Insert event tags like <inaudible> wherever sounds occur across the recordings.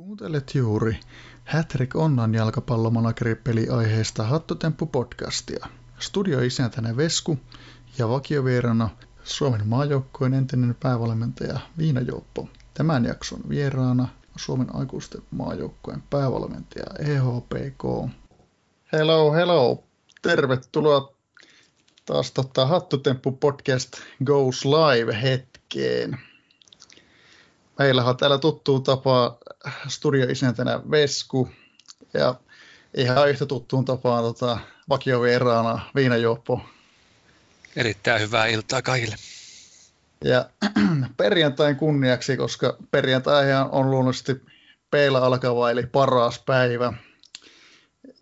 Kuuntelet juuri Hattrick Onnan jalkapallomanageri aiheesta Hattutemppu-podcastia. Studioisäntänä Vesku ja vakiovierana Suomen maajoukkojen entinen päävalmentaja Viina Jouppo. Tämän jakson vieraana Suomen aikuisten maajoukkojen päävalmentaja EHPK. Hello, hello. Tervetuloa taas tota, Hattutemppu podcast Goes Live hetkeen. Meillä on täällä tuttuun tapaa studioisäntänä Vesku ja ihan yhtä tuttuun tapaan tota, vakiovieraana Viinajuoppo. Erittäin hyvää iltaa kaikille. Ja <clears throat> perjantain kunniaksi, koska perjantai on luonnollisesti peillä alkava eli paras päivä.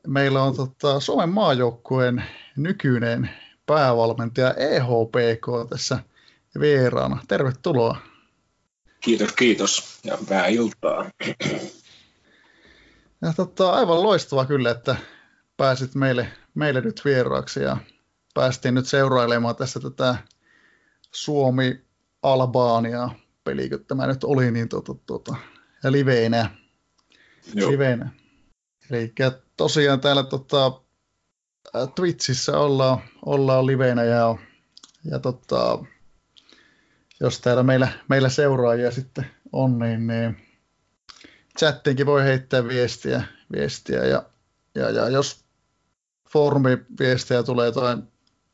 Meillä on tota, Suomen maajoukkueen nykyinen päävalmentaja EHPK tässä vieraana. Tervetuloa. Kiitos, kiitos ja hyvää iltaa. Ja tota, aivan loistavaa kyllä, että pääsit meille, meille nyt vieraaksi ja päästiin nyt seurailemaan tässä tätä Suomi-Albania peliä, kun tämä nyt oli, niin tuota, tuota, ja liveinä. liveinä. Eli tosiaan täällä tota, Twitchissä ollaan, ollaan liveinä ja, ja tota, jos täällä meillä, meillä seuraajia sitten on, niin, niin chattiinkin voi heittää viestiä, viestiä ja, ja, ja jos foorumiviestejä tulee jotain,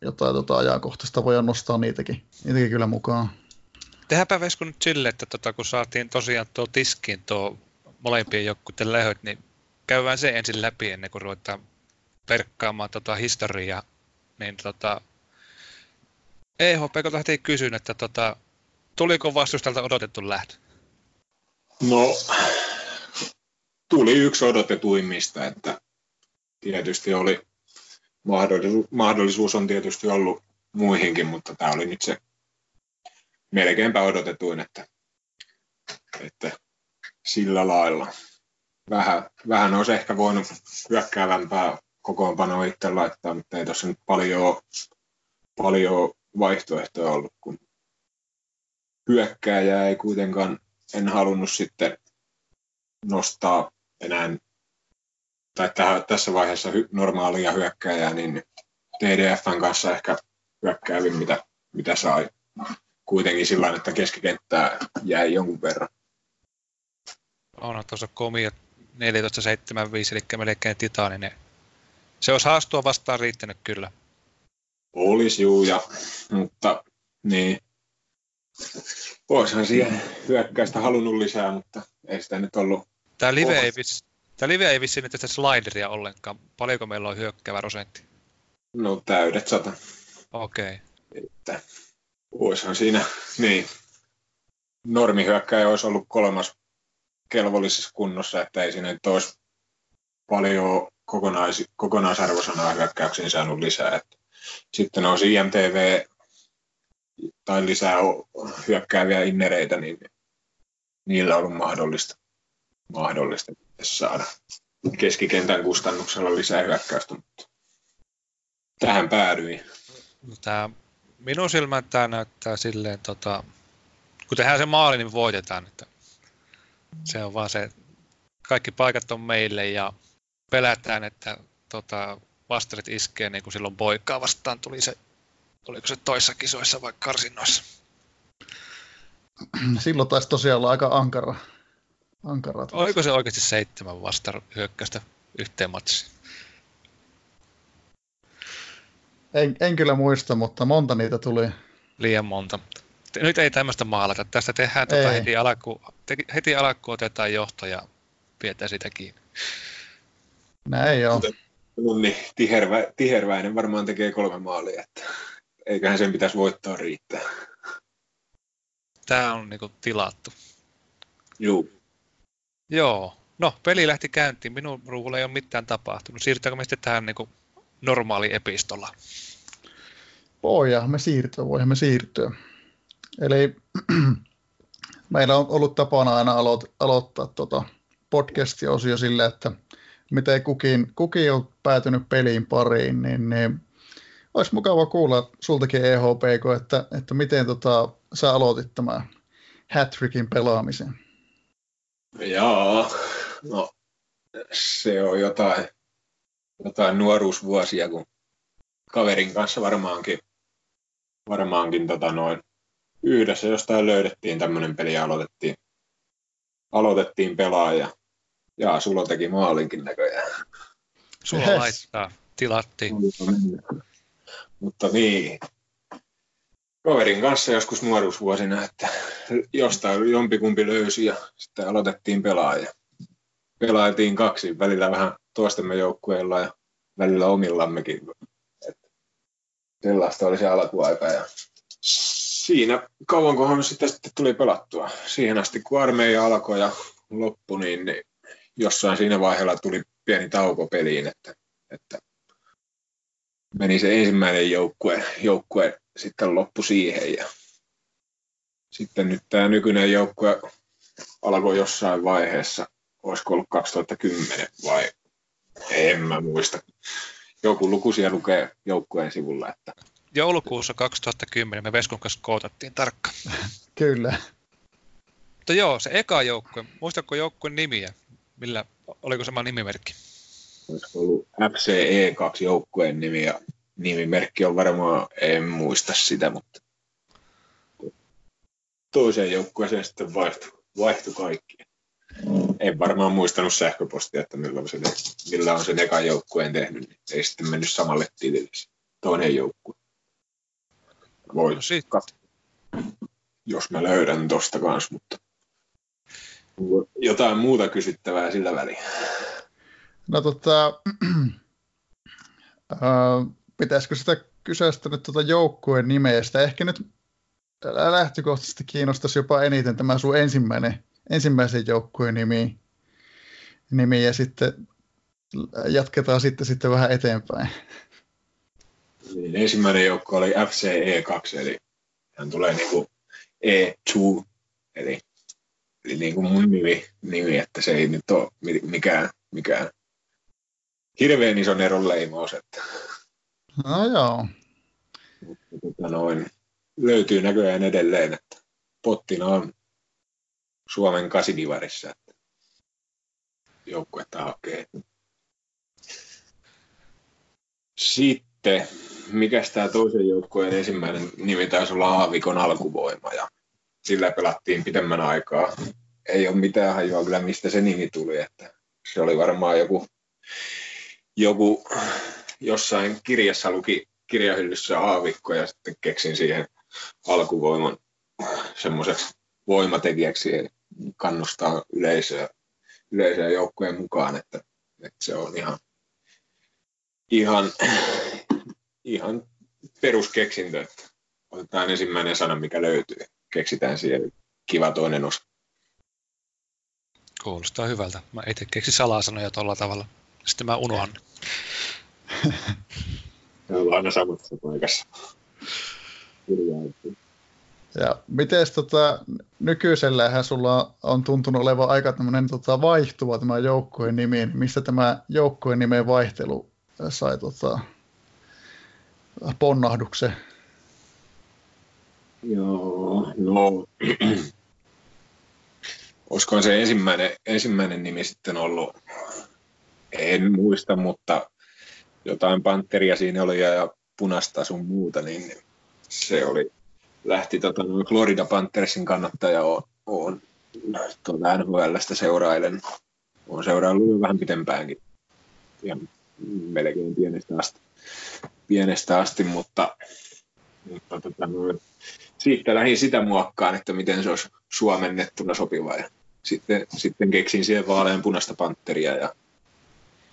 jotain tota ajankohtaista, voi nostaa niitäkin, niitäkin kyllä mukaan. Tehdäänpä Vesku nyt sille, että tota, kun saatiin tosiaan tuo tiskiin tuo molempien joukkuiden lähöt, niin käydään se ensin läpi ennen kuin ruvetaan perkkaamaan tota historiaa. Niin tota, EHP, lähti kysyä, että tota, Tuliko vastustajalta odotettu lähtö? No, tuli yksi odotetuimmista, että tietysti oli mahdollisuus, mahdollisuus on tietysti ollut muihinkin, mutta tämä oli nyt se melkeinpä odotetuin, että, että sillä lailla. Vähän, vähän olisi ehkä voinut hyökkäävämpää kokoonpanoa itse laittaa, mutta ei tuossa nyt paljon, paljon vaihtoehtoja ollut, kun hyökkääjää ei kuitenkaan, en halunnut sitten nostaa enää, tai tässä vaiheessa hy, normaalia hyökkääjää, niin TDFn kanssa ehkä hyökkäävin, mitä, mitä sai. Kuitenkin sillä että keskikenttää jäi jonkun verran. On tuossa komia 14.75, eli melkein titaaninen. Se olisi haastua vastaan riittänyt kyllä. Olisi juu, ja, mutta niin, Voisihan siihen hyökkäystä halunnut lisää, mutta ei sitä nyt ollut. Tämä live, ei, vis, tämä live ei vissiin nyt slideria ollenkaan. Paljonko meillä on hyökkäävä prosentti? No täydet sata. Okei. Okay. Että siinä, niin, normihyökkäjä olisi ollut kolmas kelvollisessa kunnossa, että ei siinä nyt olisi paljon kokonais, kokonaisarvosanaa hyökkäyksiin saanut lisää. Että sitten olisi IMTV tai lisää hyökkääviä innereitä, niin niillä on mahdollista, mahdollista saada keskikentän kustannuksella lisää hyökkäystä, mutta tähän päädyin. No, tämä, minun silmään tämä näyttää silleen, tota, kun tehdään se maali, niin voitetaan. Että se on vaan se, kaikki paikat on meille ja pelätään, että tota, vastarit iskee niin kuin silloin poikaa vastaan tuli se Oliko se toissa kisoissa vai karsinnoissa? <clears throat> Silloin taisi tosiaan olla aika ankara. ankara Oliko se oikeasti seitsemän vasta hyökkäystä yhteen matsiin? En, en kyllä muista, mutta monta niitä tuli. Liian monta. Nyt ei tämmöistä maalata. Tästä tehdään tuota heti, alku, heti alkuun otetaan johto ja pidetään sitä kiinni. Näin. No niin, tihervä, tiherväinen varmaan tekee kolme maalia. Että eiköhän sen pitäisi voittaa riittää. Tämä on niinku tilattu. Joo. Joo. No, peli lähti käyntiin. Minun ruuvulla ei ole mitään tapahtunut. Siirrytäänkö me sitten tähän niinku normaali epistola? Voidaan me siirtyä, voidaan me siirtyä. Eli <clears throat> meillä on ollut tapana aina aloit- aloittaa tuota podcast-osio sillä, että miten kukin, kukin on päätynyt peliin pariin, niin, niin olisi mukava kuulla sultakin EHPK, että, että miten tota, sä aloitit tämän Hattrickin pelaamisen. Joo, No, se on jotain, jotain nuoruusvuosia, kun kaverin kanssa varmaankin, varmaankin tota noin, yhdessä jostain löydettiin tämmöinen peli ja aloitettiin, aloitettiin pelaa ja, ja Sulo teki maalinkin näköjään. Sulla yes. laittaa, tilattiin. Mutta niin, kaverin kanssa joskus nuoruusvuosina, että jostain jompikumpi löysi ja sitten aloitettiin pelaa ja pelailtiin kaksi, välillä vähän toistemme joukkueilla ja välillä omillammekin. Että sellaista oli se alkuaika ja siinä kauankohan sitten, sitten tuli pelattua. Siihen asti kun armeija alkoi ja loppui, niin, niin jossain siinä vaiheella tuli pieni tauko peliin, että, että meni se ensimmäinen joukkue, joukkue sitten loppu siihen ja sitten nyt tämä nykyinen joukkue alkoi jossain vaiheessa, olisiko ollut 2010 vai en mä muista. Joku luku siellä lukee joukkueen sivulla. Että... Joulukuussa 2010 me Veskun kanssa kootattiin tarkka. <laughs> Kyllä. Mutta joo, se eka joukkue, muistatko joukkueen nimiä? Millä, oliko sama nimimerkki? Olisiko ollut FCE2 joukkueen nimi ja nimimerkki on varmaan, en muista sitä, mutta toiseen joukkueeseen sitten vaihtui, vaihtui kaikki. En varmaan muistanut sähköpostia, että milloin se, millä on sen ekan joukkueen tehnyt, niin ei sitten mennyt samalle tilille toinen joukkue. Voi no jos mä löydän tosta kanssa, mutta jotain muuta kysyttävää sillä väliin. No tota, <clears throat> pitäisikö sitä kyseistä nyt tuota joukkueen nimestä? Ehkä nyt lähtökohtaisesti kiinnostaisi jopa eniten tämä sun ensimmäinen, ensimmäisen joukkueen nimi, nimi ja sitten jatketaan sitten, sitten vähän eteenpäin. Niin, ensimmäinen joukko oli FCE2, eli hän tulee niin kuin E2, eli, eli niin kuin mun nimi, nimi, että se ei nyt ole mikään, mikään hirveän ison eron leimaus. Että No joo. Mutta tota noin, löytyy näköjään edelleen, että pottina on Suomen kasidivarissa, että joukkuetta hakee. Sitten, mikä tämä toisen joukkueen ensimmäinen nimi taisi olla Aavikon alkuvoima ja sillä pelattiin pitemmän aikaa. Ei ole mitään hajua kyllä, mistä se nimi tuli, että se oli varmaan joku, joku jossain kirjassa luki kirjahyllyssä aavikko ja sitten keksin siihen alkuvoiman semmoiseksi voimatekijäksi kannustaa yleisöä, yleisöä joukkojen mukaan, että, että se on ihan, ihan, ihan peruskeksintö, että otetaan ensimmäinen sana, mikä löytyy, keksitään siihen kiva toinen osa. Kuulostaa hyvältä. Mä itse keksin salasanoja tuolla tavalla. Sitten mä unohan. <laughs> Ne on aina samassa paikassa. Ja miten tota, nykyisellähän sulla on tuntunut olevan aika tämmöinen tota, vaihtuva tämä joukkueen nimi, niin mistä tämä joukkueen nimen vaihtelu sai tota, ponnahduksen? Joo, no <clears throat> olisikohan se ensimmäinen, ensimmäinen nimi sitten ollut, en muista, mutta jotain panteria siinä oli ja punasta sun muuta, niin se oli, lähti tota, Florida Panthersin kannattaja on, on tuota NHLstä seurailen. Olen seuraillut jo vähän pitempäänkin. Ja melkein pienestä asti, pienestä asti mutta, mutta tota, siitä lähdin sitä muokkaan, että miten se olisi suomennettuna sopiva. Ja sitten, sitten keksin siihen vaalean punaista panteria ja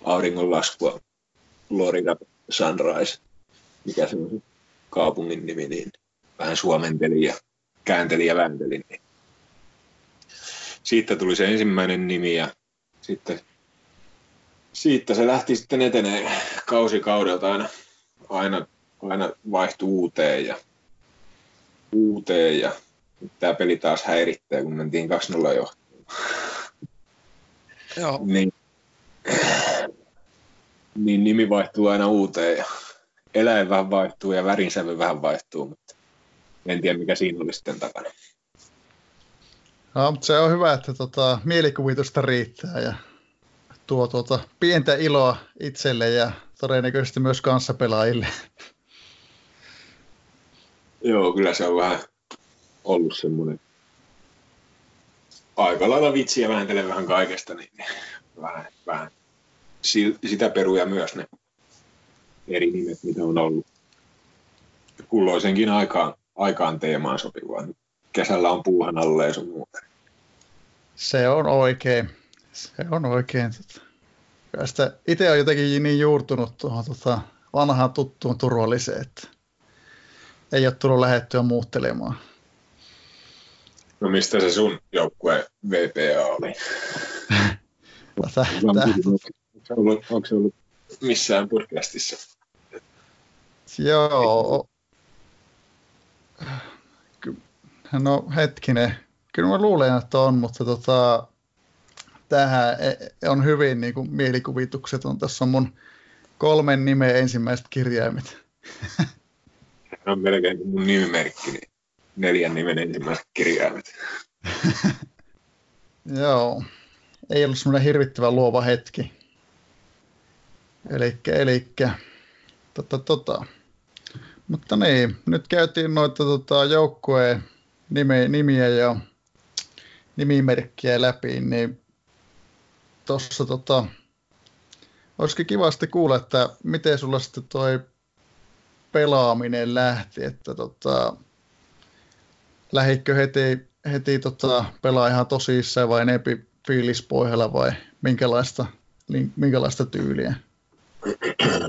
auringonlaskua Florida Sunrise, mikä se on kaupungin nimi, niin vähän suomenteli ja käänteli ja vänteli. Niin. Siitä tuli se ensimmäinen nimi ja sitten siitä se lähti sitten etenee kausikaudelta aina, aina, aina vaihtui uuteen ja uuteen ja tämä peli taas häirittää, kun mentiin 2-0 johtoon. Joo. Niin, niin nimi vaihtuu aina uuteen ja eläin vähän vaihtuu ja värinsävy vähän vaihtuu, mutta en tiedä mikä siinä oli sitten takana. No, mutta se on hyvä, että tota, mielikuvitusta riittää ja tuo tuota pientä iloa itselle ja todennäköisesti myös kanssapelaajille. Joo, kyllä se on vähän ollut semmoinen aika lailla vitsiä vähän kaikesta, niin vähän, vähän sitä peruja myös ne eri nimet, mitä on ollut kulloisenkin aikaan, aikaan teemaan sopivaa. Kesällä on puuhan alle ja sun muuta. Se on oikein. Se on oikein. Sitä itse on jotenkin niin juurtunut tuohon tota, vanhaan tuttuun turvalliseen, että ei ole tullut lähettyä muuttelemaan. No mistä se sun joukkue VPA oli? <laughs> Onko, ollut, onko se ollut missään podcastissa? Joo. No hetkinen. Kyllä mä luulen, että on, mutta tota, tähän e- on hyvin niin kuin mielikuvitukset. On tässä on mun kolmen nimen ensimmäiset kirjaimet. on melkein mun nimimerkki, niin neljän nimen ensimmäiset kirjaimet. <laughs> Joo, ei ollut semmoinen hirvittävän luova hetki. Elikkä, elikkä, tota, tota. Mutta niin, nyt käytiin noita tota, joukkueen nime, nimiä ja nimimerkkiä läpi, niin tuossa tota, olisikin kivasti kuulla, että miten sulla sitten toi pelaaminen lähti, että tota, lähikö heti, heti tota, pelaa ihan tosissaan vai fiilispohjalla vai minkälaista, minkälaista tyyliä?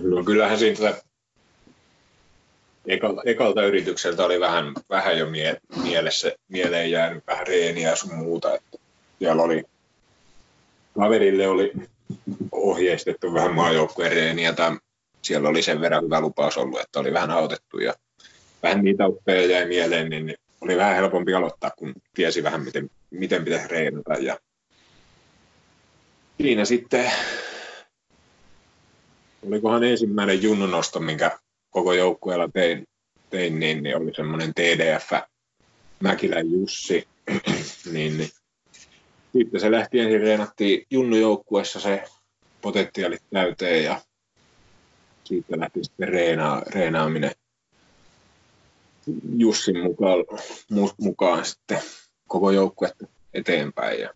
No kyllähän siitä ekalta, ekalta yritykseltä oli vähän, vähän jo mie, mielessä, mieleen jäänyt vähän reeniä ja sun muuta. Että siellä oli, kaverille oli ohjeistettu vähän maajoukkueen reeniä tai siellä oli sen verran hyvä lupaus ollut, että oli vähän autettu ja vähän niitä oppeja jäi mieleen, niin oli vähän helpompi aloittaa, kun tiesi vähän, miten, miten pitäisi reenata. Ja siinä sitten, olikohan ensimmäinen junnunosto, minkä koko joukkueella tein, tein niin, niin oli semmoinen TDF Mäkilä Jussi, <clears throat> niin, niin sitten se lähti ensin reenattiin junnujoukkuessa se potentiaalit täyteen ja siitä lähti sitten reenaa, reenaaminen Jussin mukaan, mukaan sitten koko joukkue eteenpäin. Ja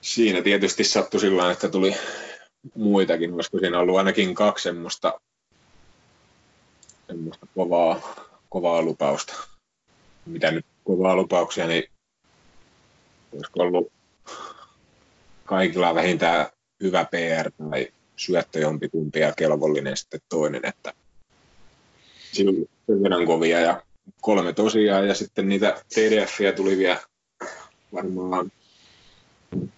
siinä tietysti sattui sillä että tuli muitakin, olisiko siinä ollut ainakin kaksi semmoista, semmoista kovaa, kovaa lupausta. Mitä nyt kovaa lupauksia, niin olisiko ollut kaikilla vähintään hyvä PR tai syöttö jompikumpi ja kelvollinen sitten toinen, että sen verran kovia ja kolme tosiaan ja sitten niitä pdf tuli vielä varmaan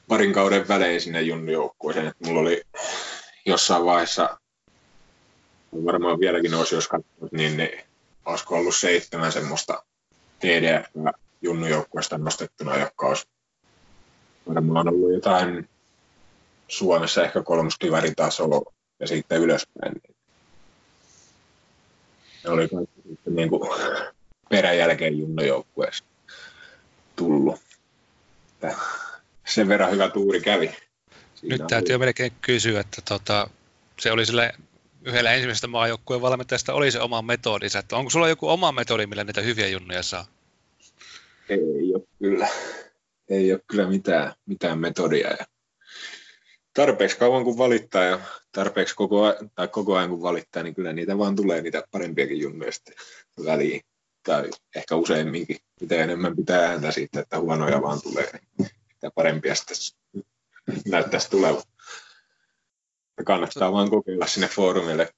parin kauden välein sinne junnujoukkueeseen, että mulla oli jossain vaiheessa, varmaan vieläkin olisi jos katsonut, niin, niin olisiko ollut seitsemän semmoista TDF junnujoukkueesta nostettuna, jotka olisi varmaan ollut jotain Suomessa ehkä kolmostivaritasolla ja sitten ylöspäin. Ne oli niin kuin peräjälkeen junnojoukkueessa tullut. Sen verran hyvä tuuri kävi. Siinä Nyt täytyy oli... melkein kysyä, että tota, se oli sille yhdellä ensimmäisestä maajoukkueen valmentajasta oli se oma metodinsa. Että onko sulla joku oma metodi, millä niitä hyviä junnuja saa? Ei ole kyllä. Ei ole kyllä mitään, mitään metodia. Ja tarpeeksi kauan kun valittaa ja tarpeeksi koko, ajan, tai koko ajan kun valittaa, niin kyllä niitä vaan tulee niitä parempiakin junnuja sitten väliin. Tai ehkä useimminkin, mitä enemmän pitää ääntä siitä, että huonoja vaan tulee, niin sitä parempia sitten näyttäisi tulevan. Ja kannattaa vaan kokeilla sinne foorumille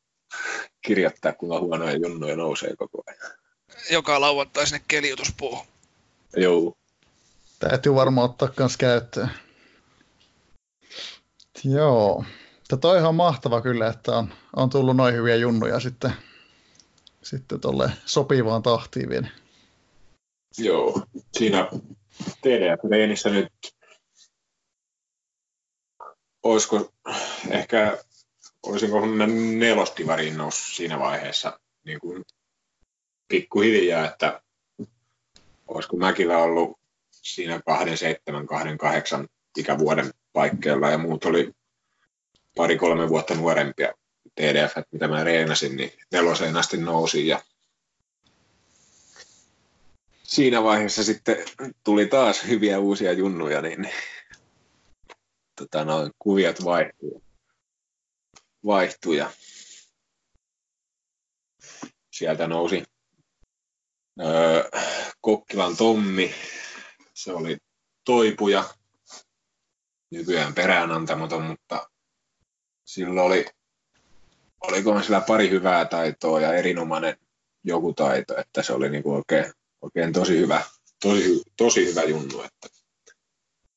kirjoittaa, kuinka huonoja junnoja nousee koko ajan. Joka lauantai sinne keliutuspuuhun. Joo. Täytyy varmaan ottaa myös käyttöön. Joo. Tätä on ihan mahtava kyllä, että on, on tullut noin hyviä junnuja sitten, sitten tolle sopivaan tahtiin vielä. Joo, siinä TDF-reenissä nyt olisiko ehkä, olisinko nelostivariin noussut siinä vaiheessa niin kuin pikkuhiljaa, että olisiko Mäkillä ollut siinä 27, 28 ikävuoden paikkeilla ja muut oli pari-kolme vuotta nuorempia TDF, mitä mä reenasin, niin neloseen asti nousi ja siinä vaiheessa sitten tuli taas hyviä uusia junnuja, niin tota, noin kuviot vaihtui. vaihtui ja sieltä nousi öö, Kokkilan Tommi, se oli toipuja, nykyään peräänantamaton, mutta silloin oli, oliko sillä pari hyvää taitoa ja erinomainen joku taito, että se oli niinku oikein, oikein tosi hyvä, tosi, tosi hyvä junnu. Että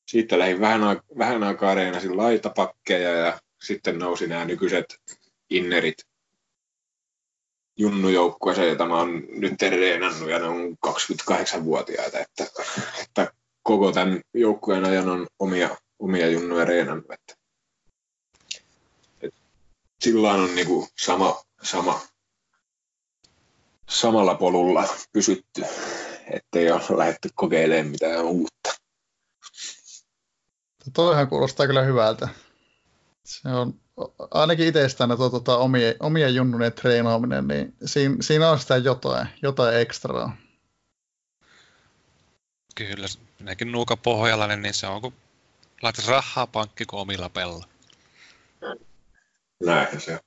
siitä lähdin vähän, vähän aikaa reenasin laitapakkeja ja sitten nousi nämä nykyiset innerit junnujoukkueeseen, jota mä oon nyt reenannut ja ne on 28-vuotiaita, että, että koko tämän joukkueen ajan on omia, omia junnuja reenannut. Että, että sillä on kuin sama, sama, samalla polulla pysytty, ettei ole lähdetty kokeilemaan mitään uutta. Toihan kuulostaa kyllä hyvältä. Se on ainakin itsestään tuo tuota, omia, omia junnujen treenaaminen, niin siinä, siinä on sitä jotain, jotain ekstraa. Kyllä, minäkin nuuka pohjalainen, niin se on kun laitat rahaa pankki kuin omilla pella. Näin se on.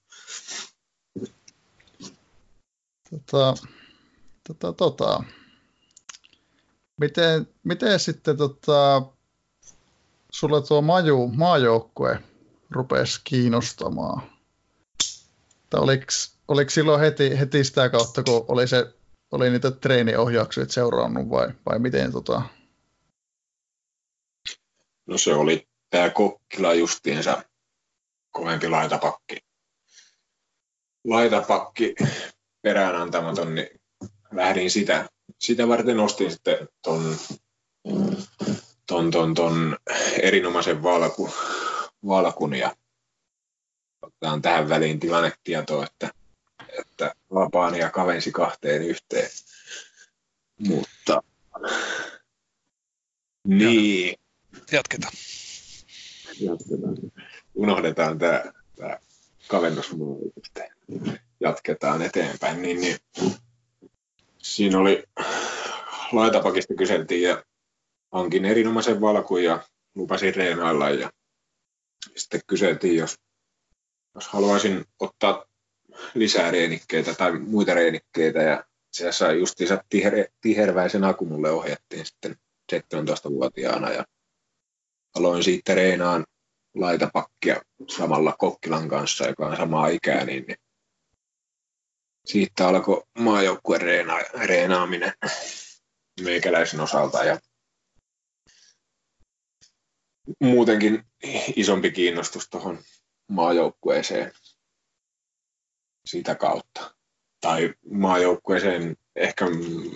Tota, tota, tota. Miten, miten sitten tota, sulle tuo maju, maajoukkue rupesi kiinnostamaan? oliko, oliko silloin heti, heti sitä kautta, kun oli, se, oli niitä treeniohjauksia seurannut vai, vai miten tota, No se oli tämä Kokkila justiinsa kovempi laitapakki. Laitapakki perään antamaton, niin lähdin sitä, sitä varten ostin sitten ton, ton, ton, ton erinomaisen valku, valkun ja otetaan tähän väliin tilannetietoa, että, että Vapaania kavensi kahteen yhteen. Mutta niin, Jatketaan. Jatketaan. Unohdetaan tämä, tämä kavennusmuoto, jatketaan eteenpäin. Niin, niin. Siinä oli laitapakista kyseltiin ja hankin erinomaisen valkun ja lupasin reenailla ja sitten kyseltiin, jos, jos haluaisin ottaa lisää reenikkeitä tai muita reenikkeitä ja se sai justiinsa tiher, tiherväisen aku mulle ohjattiin sitten 17-vuotiaana ja aloin siitä reenaan laitapakkia samalla Kokkilan kanssa, joka on samaa ikää, niin, niin siitä alkoi maajoukkueen reena, reenaaminen meikäläisen osalta ja muutenkin isompi kiinnostus tuohon maajoukkueeseen sitä kautta. Tai maajoukkueeseen, ehkä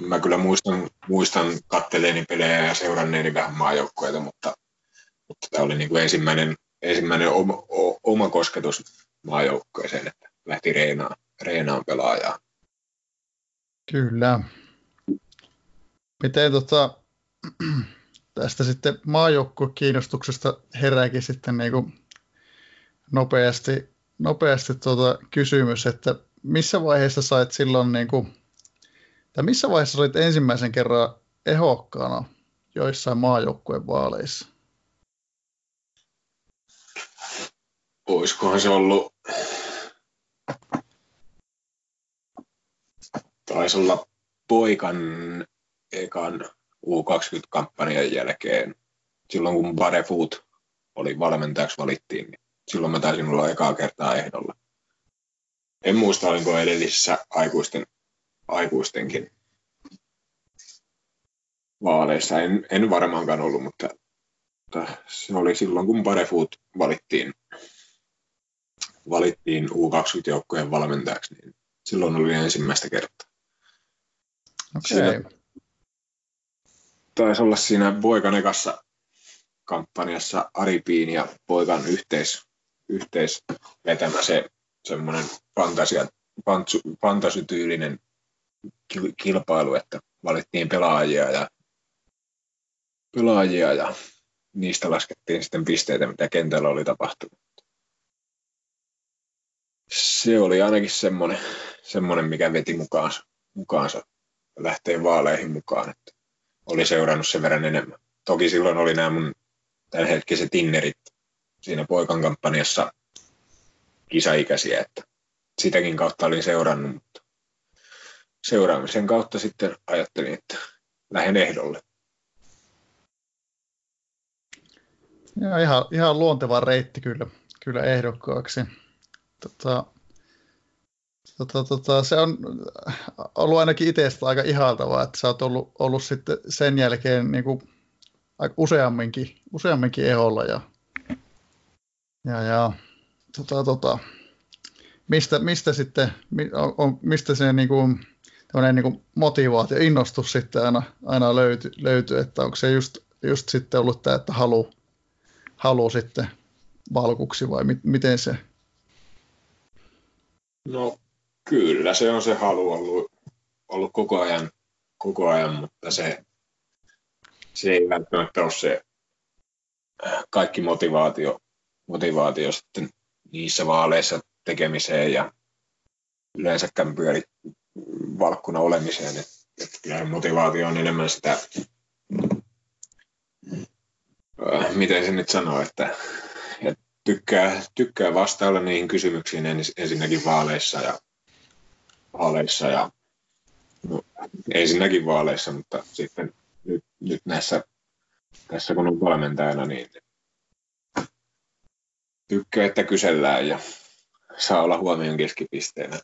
mä kyllä muistan, muistan katteleeni pelejä ja seuranneeni vähän maajoukkueita, mutta mutta tämä oli niin kuin ensimmäinen, ensimmäinen oma, oma kosketus maajoukkueeseen, että lähti reenaan, reenaan pelaajaa. Kyllä. Miten tota, tästä sitten maajoukkuekiinnostuksesta herääkin sitten niin kuin nopeasti, nopeasti tuota kysymys, että missä vaiheessa sait silloin, niin kuin, tai missä vaiheessa olit ensimmäisen kerran ehokkaana joissain maajoukkueen vaaleissa? olisikohan se ollut, taisi olla poikan ekan U20-kampanjan jälkeen, silloin kun Barefoot oli valmentajaksi valittiin, niin silloin mä taisin olla ekaa kertaa ehdolla. En muista, olinko edellisissä aikuisten, aikuistenkin vaaleissa. En, en varmaankaan ollut, mutta, mutta se oli silloin, kun Barefoot valittiin valittiin U20-joukkojen valmentajaksi, niin silloin oli ensimmäistä kertaa. Okay. Taisi olla siinä Poikan ekassa kampanjassa Aripiin ja Poikan yhteis, yhteis vetämä se semmoinen fantasia, fantasytyylinen kilpailu, että valittiin pelaajia ja, pelaajia ja niistä laskettiin sitten pisteitä, mitä kentällä oli tapahtunut. Se oli ainakin semmoinen, semmoinen mikä veti mukaansa, mukaansa lähtee vaaleihin mukaan, että oli seurannut sen verran enemmän. Toki silloin oli nämä mun tämänhetkiset innerit siinä poikan kampanjassa kisaikäisiä, että sitäkin kautta olin seurannut, mutta seuraamisen kautta sitten ajattelin, että lähden ehdolle. Ja ihan, ihan luonteva reitti kyllä, kyllä ehdokkaaksi. Tota, tota, tota, se on ollut ainakin itsestä aika ihaltavaa, että sä oot ollut, ollut sitten sen jälkeen niin kuin useamminkin, useamminkin eholla ja, ja, ja tota, tota, mistä, mistä sitten, on, mistä se niin kuin, niin kuin motivaatio, innostus sitten aina, aina löytyy, löytyy, että onko se just, just sitten ollut tämä, että halu, halu sitten valkuksi vai mi, miten se? No kyllä se on se halu ollut, ollut koko ajan, koko ajan, mutta se, se ei välttämättä ole se kaikki motivaatio, motivaatio sitten niissä vaaleissa tekemiseen ja yleensäkään pyöri valkkuna olemiseen. Et kyllä motivaatio on enemmän sitä, äh, miten se nyt sanoo, että, että tykkää, tykkää vastailla niihin kysymyksiin ensinnäkin vaaleissa ja, vaaleissa ja no, ensinnäkin vaaleissa, mutta sitten nyt, nyt näissä, tässä kun on valmentajana, niin tykkää, että kysellään ja saa olla huomion keskipisteenä.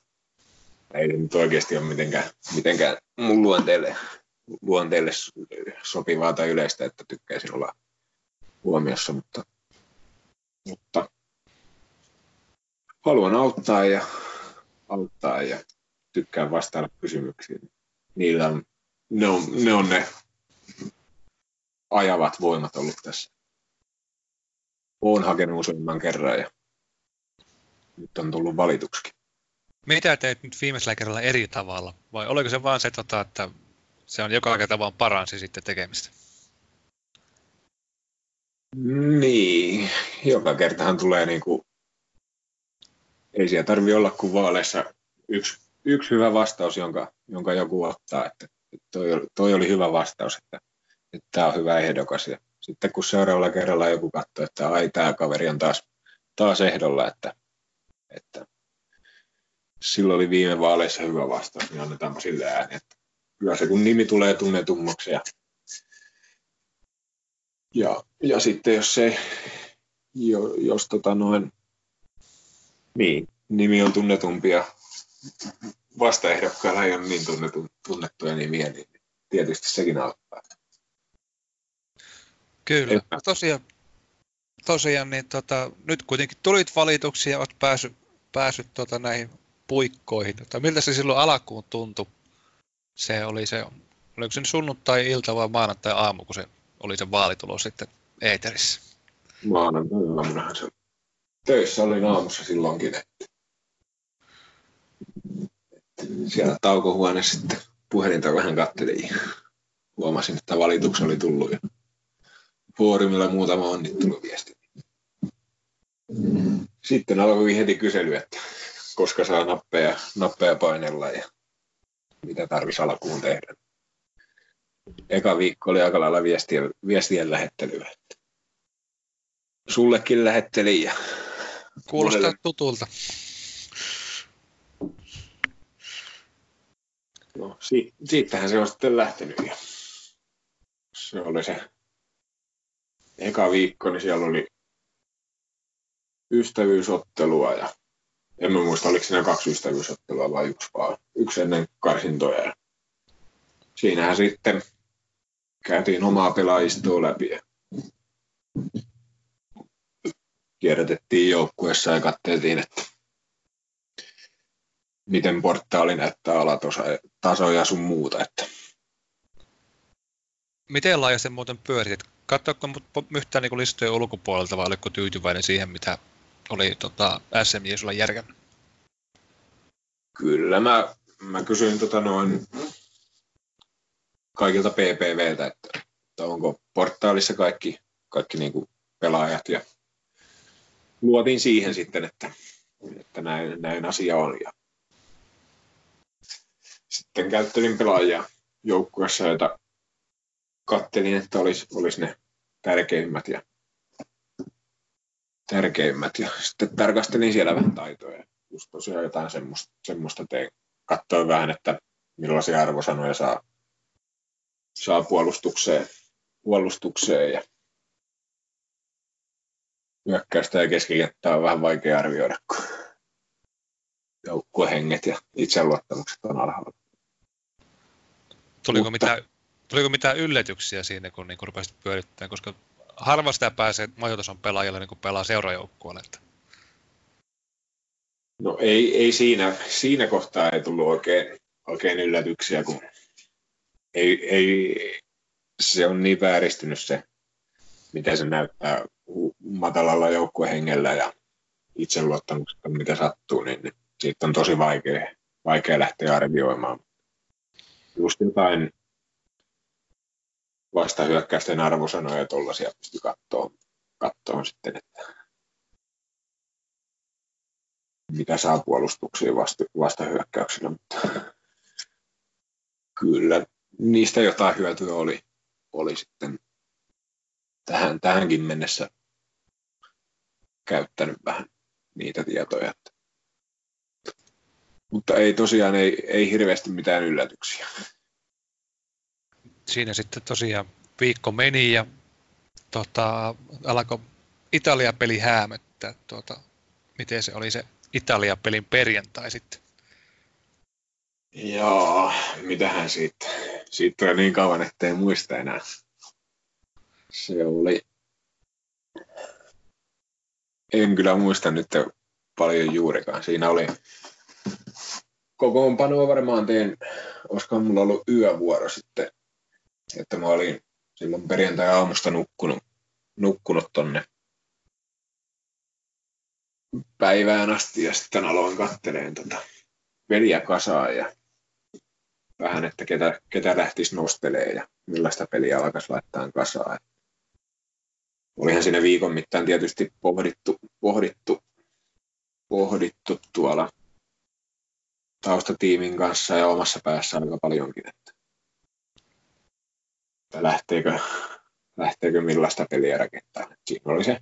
Ei nyt oikeasti ole mitenkään, mitenkään mun luonteelle, luonteelle sopivaa tai yleistä, että tykkäisin olla huomiossa, mutta, mutta haluan auttaa ja auttaa ja tykkään vastailla kysymyksiin. Niillä on, ne, on, ne on ne ajavat voimat ollut tässä. Olen hakenut useamman kerran ja nyt on tullut valituksi. Mitä teit nyt viimeisellä kerralla eri tavalla? Vai oliko se vaan se, tota, että se on joka kerta vaan paransi sitten tekemistä? Niin, joka kertahan tulee niin kuin, ei siellä tarvi olla kuin vaaleissa yksi, yksi hyvä vastaus, jonka, jonka joku ottaa, että, toi, toi oli hyvä vastaus, että, että tämä on hyvä ehdokas. Ja sitten kun seuraavalla kerralla joku katsoo, että ai tämä kaveri on taas, taas ehdolla, että että silloin oli viime vaaleissa hyvä vastaus, niin annetaanpa sille ääni. Että kyllä se kun nimi tulee tunnetummaksi ja, ja, ja sitten jos se, jo, jos tota noin, niin, nimi on tunnetumpi ja vastaehdokkailla ei ole niin tunnetu, tunnettuja nimiä, niin tietysti sekin auttaa. Kyllä. Että... Tosiaan, tosiaan niin tota, nyt kuitenkin tulit valituksi ja olet päässyt päässyt tota, näihin puikkoihin. Tota, miltä se silloin alkuun tuntui? Se oli se, oliko se sunnuntai-ilta vai maanantai-aamu, kun se oli se vaalitulos sitten eeterissä? Maanantai-aamunahan se töissä oli aamussa silloinkin, että siellä taukohuoneessa sitten puhelinta vähän kattelin ja huomasin, että valituksen oli tullut ja foorumilla muutama onnittunut viesti. Sitten alkoi heti kysely, että koska saa nappeja, nappeja painella ja mitä tarvitsisi alkuun tehdä. Eka viikko oli aika lailla viestien, viestien lähettelyä. Sullekin lähettelin ja Kuulostaa tutulta. No, si- siitähän se on sitten lähtenyt. Ja se oli se eka viikko, niin siellä oli ystävyysottelua ja en mä muista, oliko siinä kaksi ystävyysottelua vai yksi vaan. Yksi ennen karsintoja. Ja siinähän sitten käytiin omaa pelaajistoa läpi ja kierrätettiin joukkueessa ja katseltiin, että miten portaali näyttää alataso ja sun muuta. Että. Miten laajasti muuten pyörit? Katsoitko yhtään niin listojen ulkopuolelta vai oliko tyytyväinen siihen, mitä oli tota, SMJ sulla järkännyt? Kyllä, mä, mä kysyin tota noin kaikilta PPVltä, että, että onko portaalissa kaikki, kaikki niin kuin pelaajat ja luotiin siihen sitten, että, että näin, näin asia on. Ja sitten käyttelin pelaajia joukkueessa, joita kattelin, että olisi, olisi ne tärkeimmät ja tärkeimmät ja sitten tarkastelin siellä vähän taitoja. Just tosiaan jotain semmoista, semmoista tein. Katsoin vähän, että millaisia arvosanoja saa, saa puolustukseen, puolustukseen ja hyökkäystä ja keskikenttää on vähän vaikea arvioida, kun joukkuehenget ja itseluottamukset on alhaalla. Tuliko, Mutta... mitään, tuliko mitään yllätyksiä siinä, kun niin rupesit pyörittämään, koska harva sitä pääsee majoitason pelaajalle niin pelaa seurajoukkueelle. No ei, ei siinä, siinä kohtaa ei tullut oikein, oikein yllätyksiä, kun ei, ei, se on niin vääristynyt se, miten se näyttää matalalla joukkuehengellä ja itseluottamuksesta, mitä sattuu, niin, niin siitä on tosi vaikea, vaikea lähteä arvioimaan. Just jotain vastahyökkäysten arvosanoja tuollaisia pysty katsoa, katsoa sitten, että mitä saa puolustuksia vasta, vastahyökkäyksillä, mutta kyllä niistä jotain hyötyä oli, oli sitten tähän, tähänkin mennessä käyttänyt vähän niitä tietoja. Mutta ei tosiaan ei, ei hirveästi mitään yllätyksiä siinä sitten tosiaan viikko meni ja tota, alkoi Italia-peli häämöttää. Tuota, miten se oli se Italia-pelin perjantai sitten? Joo, mitähän siitä. Siitä on niin kauan, ettei muista enää. Se oli... En kyllä muista nyt paljon juurikaan. Siinä oli kokoonpanoa varmaan teen, olisiko mulla ollut yövuoro sitten että mä olin silloin perjantai-aamusta nukkunut, nukkunut tonne päivään asti ja sitten aloin katteleen tota peliä kasaan ja vähän, että ketä, ketä lähtisi nostelee ja millaista peliä alkaisi laittaa kasaan. Olihan siinä viikon mittaan tietysti pohdittu, pohdittu, pohdittu tuolla taustatiimin kanssa ja omassa päässä aika paljonkin, että että lähteekö, lähteekö millaista peliä rakentaa. Siinä oli se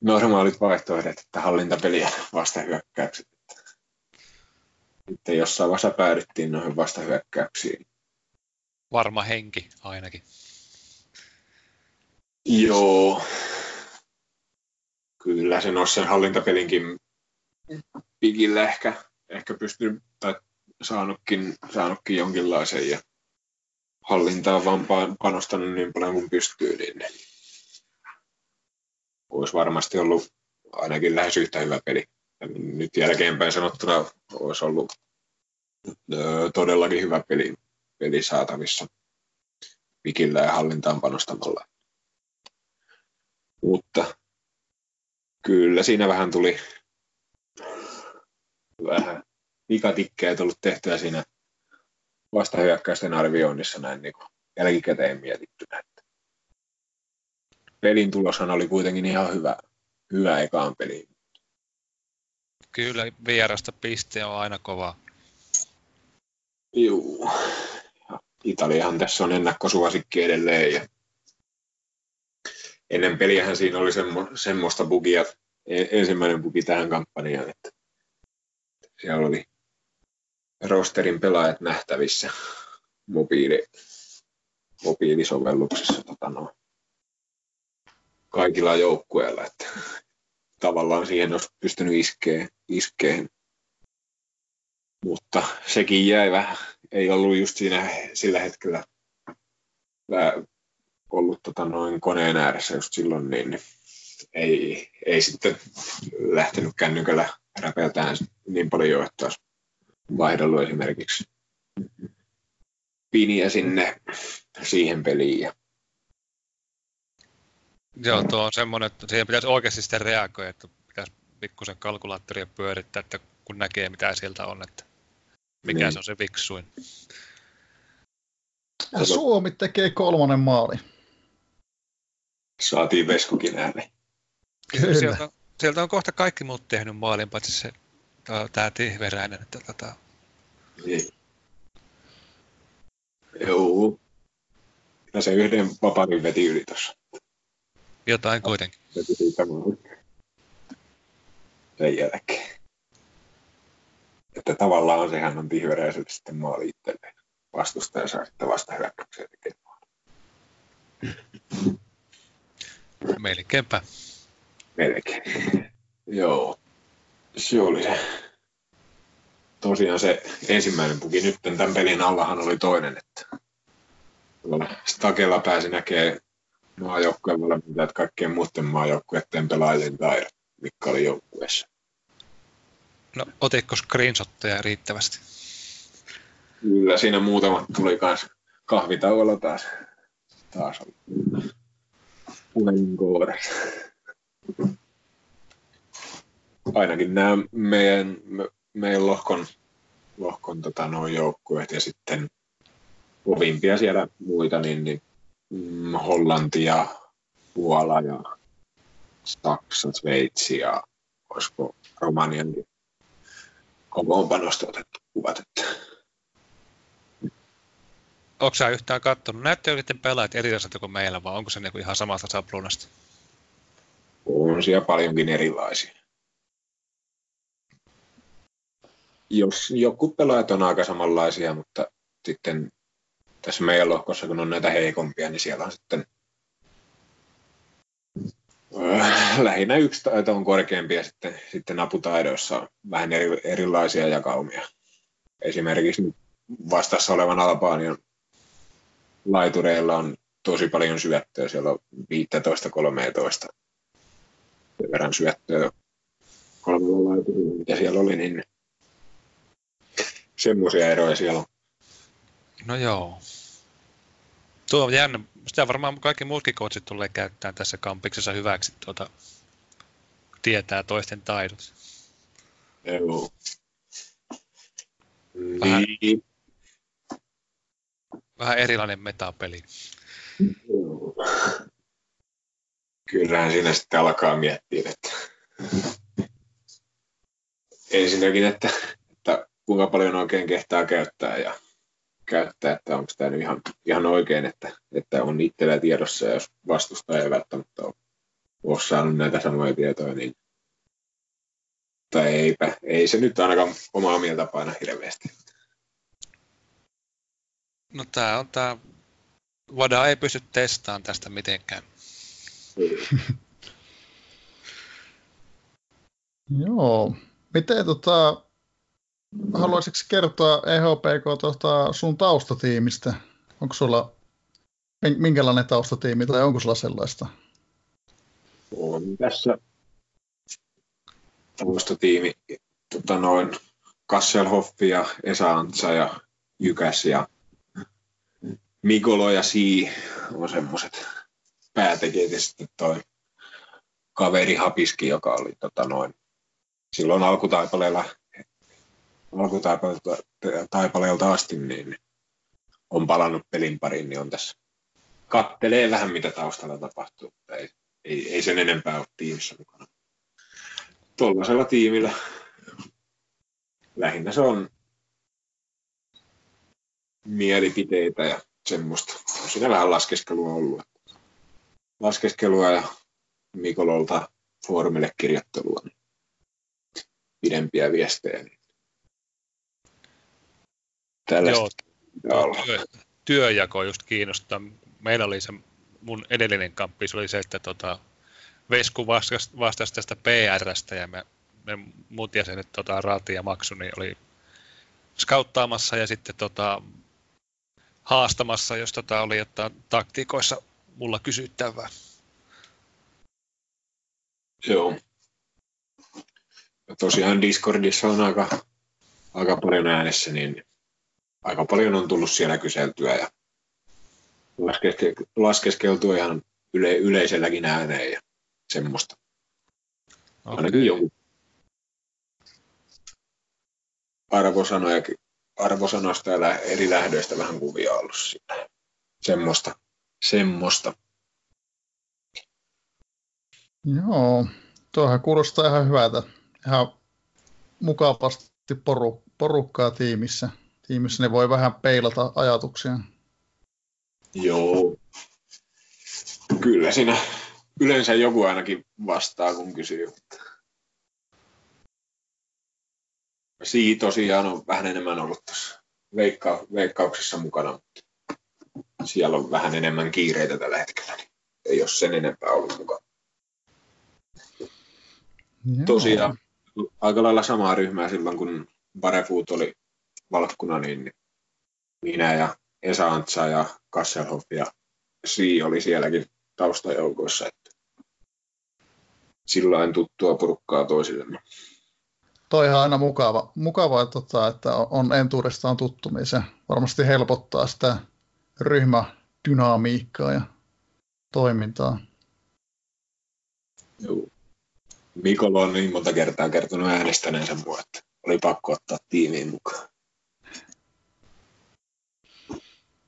normaalit vaihtoehdot, että hallintapeliä vastahyökkäykset. Sitten jossain vaiheessa päädyttiin noihin vastahyökkäyksiin. Varma henki ainakin. Joo. Kyllä se olisi sen hallintapelinkin pikillä ehkä, ehkä pystynyt tai saanutkin, saanutkin jonkinlaisen. Ja hallintaan vaan panostanut niin paljon kuin pystyy, niin olisi varmasti ollut ainakin lähes yhtä hyvä peli. Nyt jälkeenpäin sanottuna olisi ollut todellakin hyvä peli, peli saatavissa pikillä ja hallintaan panostamalla. Mutta kyllä siinä vähän tuli vähän pikatikkejä tullut tehtyä siinä vastahyökkäysten arvioinnissa näin niin kuin jälkikäteen mietittynä. Että pelin tuloshan oli kuitenkin ihan hyvä, hyvä ekaan peli. Kyllä vierasta piste on aina kova. Juu. Italiahan tässä on ennakkosuosikki edelleen. Ja ennen peliähän siinä oli semmo, semmoista bugia, e-, ensimmäinen bugi tähän kampanjaan, että siellä oli rosterin pelaajat nähtävissä mobiili, mobiilisovelluksessa tota no, kaikilla joukkueilla, että tavallaan siihen olisi pystynyt iskeen, iskeen. Mutta sekin jäi vähän, ei ollut just siinä sillä hetkellä ollut tota noin koneen ääressä just silloin, niin, niin ei, ei sitten lähtenyt kännykällä räpeltään niin paljon, että olisi vaihdellut esimerkiksi piniä sinne siihen peliin. Ja... Joo, tuo on semmoinen, että siihen pitäisi oikeasti sitten reagoida, että pitäisi pikkusen kalkulaattoria pyörittää, että kun näkee mitä sieltä on, että mikä niin. se on se viksuin. Ja Suomi tekee kolmonen maali. saatiin Veskukin ääni. Kyllä. Sieltä, sieltä, on kohta kaikki muut tehnyt maalin, paitsi se tämä Tihveräinen. Että, tota... Niin. Joo. Ja se yhden vaparin veti yli tuossa. Jotain kuitenkin. Veti siitä sen jälkeen. Että tavallaan sehän on tihveräiselle sitten maali itselleen. Vastustaja saa sitten vasta hyökkäyksiä tekemään. Melkeinpä. Melkein. Joo. Se oli se. Tosiaan se ensimmäinen puki. Nyt tämän pelin allahan oli toinen, että Stakella pääsi näkemään maajoukkueen valmentajat kaikkien muiden maajoukkueiden pelaajien taidot, mikä oli joukkueessa. No, otitko screenshotteja riittävästi? Kyllä, siinä muutamat tuli kans kahvitauolla taas. Taas oli puheen Ainakin nämä meidän, meidän lohkon, lohkon tota, noin joukkueet ja sitten kovimpia siellä muita, niin, niin mm, Hollanti ja Puola ja Saksa, Sveitsi ja olisiko Romaniankin kokoonpanosta otettu kuvat. Että... Onko sä yhtään katsonut? Näyttääkö niiden pelaajat erilaiselta kuin meillä vai onko se niinku ihan samasta sapluunasta? On siellä paljonkin erilaisia. Jos joku pelaajat on aika samanlaisia, mutta sitten tässä meidän lohkossa, kun on näitä heikompia, niin siellä on sitten äh, lähinnä yksi taito on korkeampi ja sitten, sitten aputaidoissa on vähän eri, erilaisia jakaumia. Esimerkiksi vastassa olevan Albanian laitureilla on tosi paljon syöttöä, siellä on 15-13 sen verran syöttöä kolmella laiturilla, mitä siellä oli, niin semmoisia eroja siellä on. No joo. Tuo on jännä. Sitä varmaan kaikki muutkin coachit tulee käyttämään tässä kampiksessa hyväksi, tuota, tietää toisten taidot. Joo. Vähän, niin. vähän erilainen metapeli. Kyllähän siinä sitten alkaa miettiä, että <laughs> ensinnäkin, että, että kuinka paljon oikein kehtaa käyttää ja käyttää, että onko tämä nyt ihan, ihan oikein, että, että on itsellä tiedossa, ja jos vastustaja ei välttämättä ole, ole saanut näitä samoja tietoja, niin tai eipä, ei se nyt ainakaan omaa mieltä paina hirveästi. No tämä on tämä, Vada ei pysty testaamaan tästä mitenkään. Joo. Miten tota, haluaisitko kertoa EHPK tuota sun taustatiimistä? Onko sulla minkälainen taustatiimi tai onko sulla sellaista? On tässä taustatiimi tota noin Kasselhoffi ja Esa Antsa ja Jykäs ja Mikolo ja Sii on semmoiset päätekijät ja sitten toi kaveri Hapiski, joka oli tota noin, silloin alkutaipaleella alkutaipaleelta asti, niin on palannut pelin pariin, niin on tässä kattelee vähän, mitä taustalla tapahtuu, mutta ei, ei, ei sen enempää ole tiimissä mukana. Tuollaisella tiimillä lähinnä se on mielipiteitä ja semmoista. On siinä vähän laskeskelua ollut. Laskeskelua ja Mikololta foorumille kirjoittelua, niin pidempiä viestejä, niin Joo, työ, työjako just kiinnostaa. Meillä oli se, mun edellinen kamppis oli se, että tota, Vesku vastasi, vastasi tästä PRstä ja me, me muut jäsenet tota, Raati ja Maksu niin oli skauttaamassa ja sitten tota, haastamassa, jos tota, oli jotain taktiikoissa mulla kysyttävää. Joo. Ja tosiaan Discordissa on aika, aika paljon äänessä, niin aika paljon on tullut siellä kyseltyä ja laskeskeltua ihan yle, yleiselläkin ääneen ja semmoista. Okay. Ainakin joku arvosanoja, arvosanoista ja eri lähdöistä vähän kuvia ollut siinä. Semmoista. Semmoista. Joo, tuohan kuulostaa ihan hyvältä. Ihan mukavasti poru, porukkaa tiimissä. Tiimissä ne voi vähän peilata ajatuksia. Joo. Kyllä siinä yleensä joku ainakin vastaa, kun kysyy. Siitä tosiaan on vähän enemmän ollut tuossa veikka, veikkauksessa mukana, mutta siellä on vähän enemmän kiireitä tällä hetkellä, niin ei ole sen enempää ollut mukana. Joo. Tosiaan aika lailla samaa ryhmää silloin, kun Barefoot oli valkkuna, niin minä ja Esa Antsa ja Kasselhoff ja Si oli sielläkin taustajoukoissa. Että silloin tuttua porukkaa toisillemme. Toi on aina mukava, mukava tota, että on entuudestaan tuttumisen. Varmasti helpottaa sitä ryhmädynamiikkaa ja toimintaa. Joo. Mikolla on niin monta kertaa kertonut äänestäneensä mua, että oli pakko ottaa tiimiin mukaan.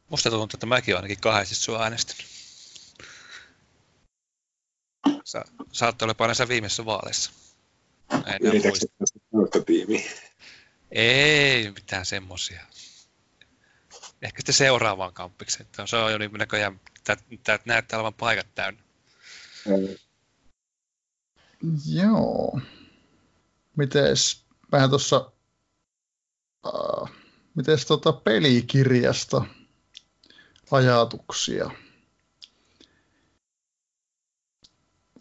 Musta tuntuu, että mäkin olen ainakin kahdesti sua äänestänyt. Sä saatte olla näissä viimeisissä vaaleissa. Yritätkö tiimiä? Ei mitään semmosia. Ehkä sitten seuraavaan kampikseen. Se on jo niin näköjään, että näyttää olevan paikat täynnä. Joo. Mites vähän tuossa, uh, mites tota pelikirjasta ajatuksia?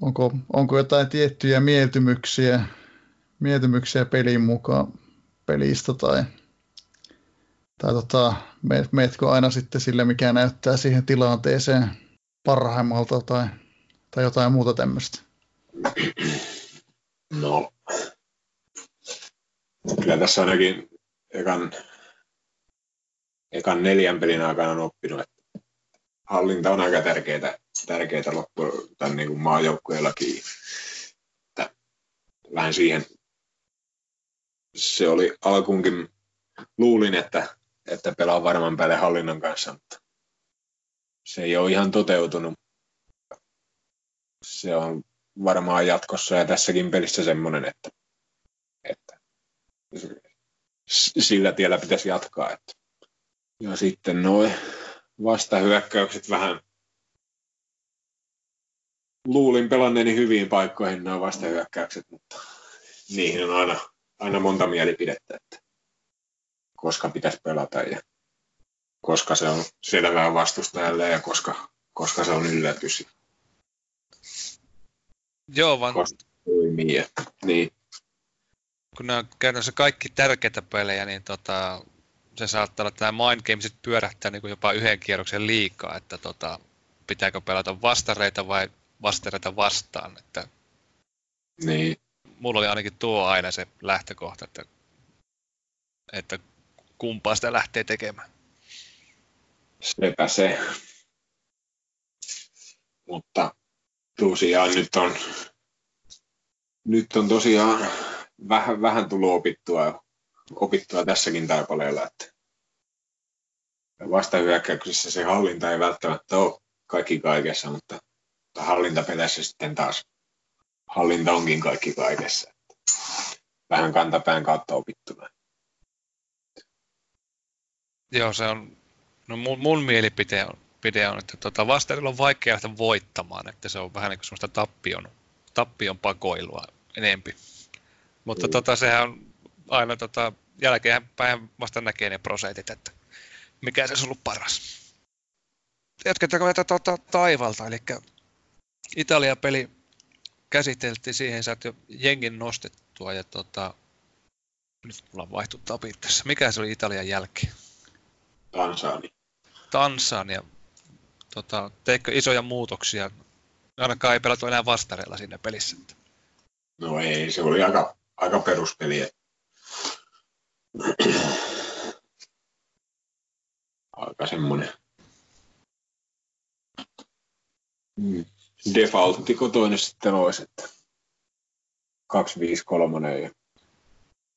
Onko, onko jotain tiettyjä mieltymyksiä, mieltymyksiä pelin mukaan pelistä tai, tai tota, meetkö aina sitten sille, mikä näyttää siihen tilanteeseen parhaimmalta tai, tai jotain muuta tämmöistä? No, kyllä tässä ainakin ekan, ekan neljän pelin aikana on oppinut, että hallinta on aika tärkeää, tärkeää loppu tämän niin maajoukkueellakin. Vähän siihen se oli alkuunkin, luulin, että, että pelaa varman päälle hallinnan kanssa, mutta se ei ole ihan toteutunut. Se on varmaan jatkossa ja tässäkin pelissä semmoinen, että, että sillä tiellä pitäisi jatkaa. Että. Ja sitten noin vastahyökkäykset vähän luulin pelanneeni hyviin paikkoihin nämä vastahyökkäykset, mutta niihin on aina, aina monta mielipidettä, että koska pitäisi pelata ja koska se on selvää vastustajalle ja koska, koska se on yllätys. Joo, vaan... Toimii, niin. Kun nämä on käytännössä kaikki tärkeitä pelejä, niin tota, se saattaa olla, että tämä Mind Games pyörähtää niin kuin jopa yhden kierroksen liikaa, että tota, pitääkö pelata vastareita vai vastareita vastaan. Että niin. Mulla oli ainakin tuo aina se lähtökohta, että, että kumpaa sitä lähtee tekemään. Sepä se. Mutta tosiaan nyt on, nyt on tosiaan vähän, vähän tullut opittua, opittua tässäkin taipaleella, että vastahyökkäyksessä se hallinta ei välttämättä ole kaikki kaikessa, mutta hallintapeleissä sitten taas hallinta onkin kaikki kaikessa. Vähän kantapään kautta opittuna. Joo, se on, no mun, mun mielipide on, pide on, että tota vastaajalla on vaikea lähteä voittamaan, että se on vähän niin kuin semmoista tappion, tappion pakoilua enempi. Mutta mm. tota, sehän on aina tota, jälkeen päin vasta näkee ne prosentit, että mikä se on ollut paras. Jatketaanko tätä tota, taivalta, eli Italia-peli käsiteltiin siihen, sä jo jengin nostettua ja tota, nyt mulla on vaihtu tapit tässä. Mikä se oli Italian jälkeen? Tansania. Tansania tota, teikö isoja muutoksia? Ainakaan ei pelattu enää vastareilla siinä pelissä. No ei, se oli aika, aika peruspeli. Aika semmoinen mm. defaultti toinen sitten olisi, että 253 ja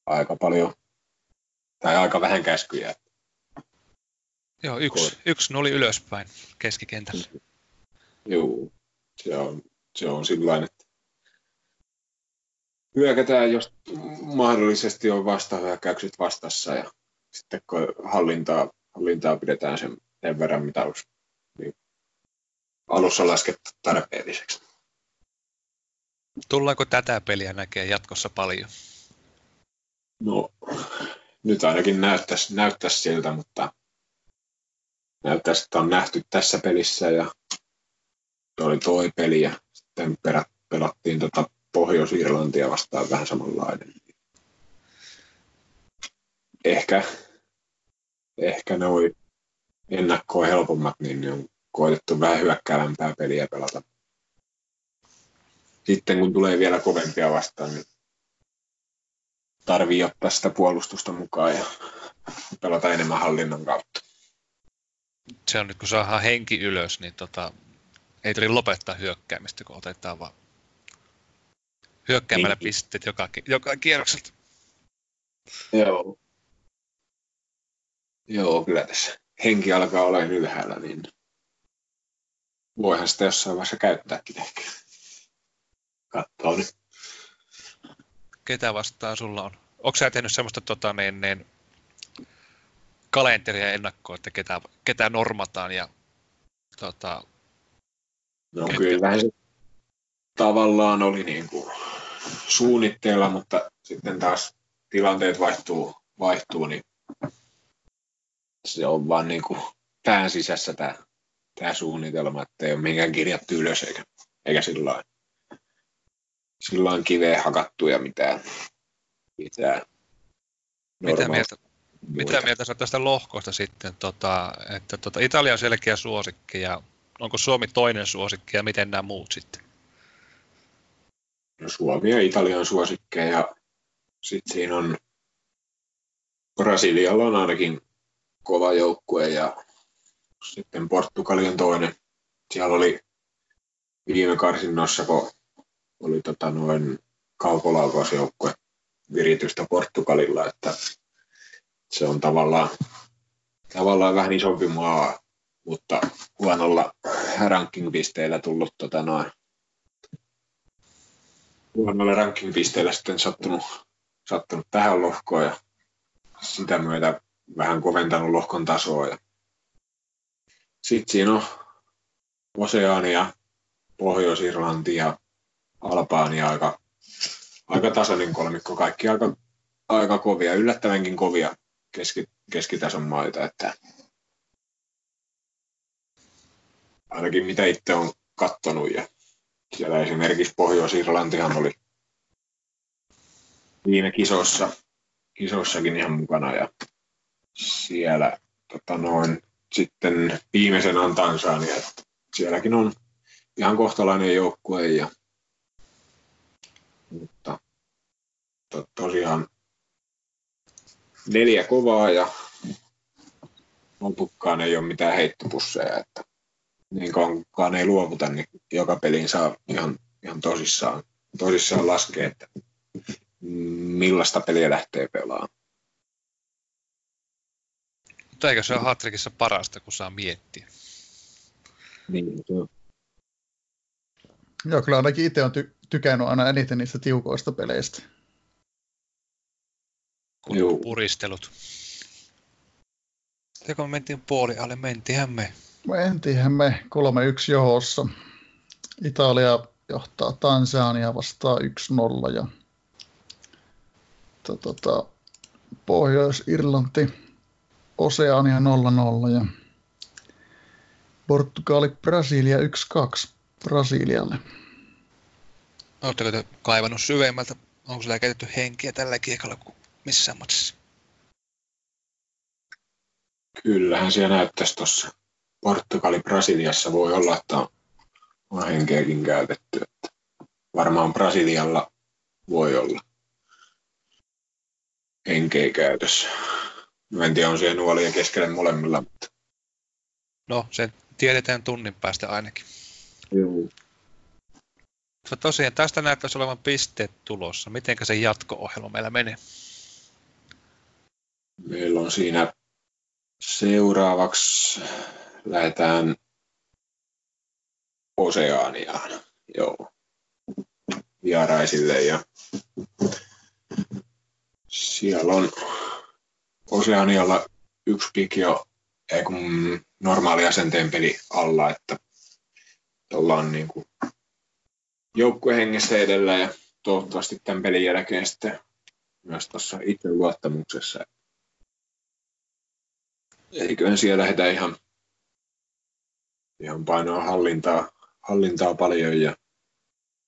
aika paljon tai aika vähän käskyjä. Joo, yksi, yksi nuli ylöspäin keskikentällä. Joo, se on, se on sillä että hyökätään, jos mahdollisesti on vastahyökkäykset vastassa ja sitten kun hallintaa, hallintaa pidetään sen, sen verran, mitä olisi niin alussa laskettu tarpeelliseksi. Tullaanko tätä peliä näkee jatkossa paljon? No, nyt ainakin näyttäisi, näyttäisi siltä, mutta näyttäisi, että on nähty tässä pelissä ja oli toi peli ja sitten pelattiin tota Pohjois-Irlantia vastaan vähän samanlainen. Ehkä, ehkä ne oli ennakkoa helpommat, niin ne on koetettu vähän hyökkäävämpää peliä pelata. Sitten kun tulee vielä kovempia vastaan, niin tarvii ottaa sitä puolustusta mukaan ja pelata enemmän hallinnan kautta. Se on nyt, kun saadaan henki ylös, niin tota, ei tuli lopettaa hyökkäämistä, kun otetaan vaan hyökkäämällä niin. pisteet joka, joka kierrokselta. Joo. Joo, kyllä tässä henki alkaa olla ylhäällä, niin voihan sitä jossain vaiheessa käyttääkin ehkä. Katsoa nyt. Ketä vastaan sulla on? Onko sä tehnyt semmoista tota, niin, niin, kalenteria ennakkoa, että ketä, ketä normataan ja tota, No kyllähän se tavallaan oli niin kuin suunnitteilla, mutta sitten taas tilanteet vaihtuu, vaihtuu niin se on vaan niin kuin pään sisässä tämä, tämä suunnitelma, että ei ole minkään kirjattu ylös eikä, eikä sillä sillä kiveä hakattu ja mitään, mitään mitä mieltä, mitä mieltä sä tästä lohkosta sitten, tota, että tota, Italia on selkeä suosikki ja onko Suomi toinen suosikki ja miten nämä muut sitten? No, Suomi ja Italian suosikkeja ja sitten siinä on Brasilialla on ainakin kova joukkue ja sitten Portugali on toinen. Siellä oli viime karsinnossa, kun oli tota noin kaukolaukasjoukkue viritystä Portugalilla, että se on tavallaan, tavallaan vähän isompi maa, mutta huonolla ranking-pisteillä tullut tota noin, huonolla ranking-pisteillä sitten sattunut, sattunut tähän lohkoon ja sitä myötä vähän koventanut lohkon tasoa. Ja sitten siinä on Oseania, Pohjois-Irlanti ja Albania aika, aika tasainen kolmikko, kaikki aika, aika kovia, yllättävänkin kovia keski, keskitason maita, että ainakin mitä itse on kattonut ja siellä esimerkiksi Pohjois-Irlantihan oli viime kisossa, kisossakin ihan mukana ja siellä tota noin, sitten viimeisen on Tansania, että sielläkin on ihan kohtalainen joukkue ja mutta to, tosiaan neljä kovaa ja lopukkaan ei ole mitään heittopusseja, että niin kauankaan ei luovuta, niin joka pelin saa ihan, ihan tosissaan, tosissaan laskea, että millaista peliä lähtee pelaamaan. Mutta eikö se ole Hatrikissa parasta, kun saa miettiä? Niin, joo. Joo, kyllä ainakin itse on ty- tykännyt aina eniten niistä tiukoista peleistä. Kun Joo. puristelut. Ja kun mentiin puoli alle, mentiinhän me. Mentiinhän me 3-1 johossa. Italia johtaa Tansania vastaan 1-0 ja tota, Pohjois-Irlanti Oseania 0-0 ja Portugali Brasilia 1-2 Brasilialle. Oletteko te kaivannut syvemmältä? Onko sillä käytetty henkiä tällä kiekalla kuin missään matsissa? Kyllähän siellä näyttäisi tuossa Portugali Brasiliassa voi olla, että on henkeäkin käytetty. Että varmaan Brasilialla voi olla henkeä käytössä. Mä en tiedä, on siellä nuolia keskelle molemmilla. Mutta... No, se tiedetään tunnin päästä ainakin. Joo. Mutta tosiaan tästä näyttäisi olevan pisteet tulossa. Mitenkä se jatko-ohjelma meillä menee? Meillä on siinä seuraavaksi lähdetään Oseaniaan, joo, vieraisille ja Siellä on Oseanialla yksi pik jo ei kun normaali asenteen peli alla, että ollaan niin kuin joukkuehengessä edellä ja toivottavasti tämän pelin jälkeen sitten myös tuossa itseluottamuksessa. Eiköhän siellä lähdetä ihan, ihan painoa hallintaa, hallintaa paljon ja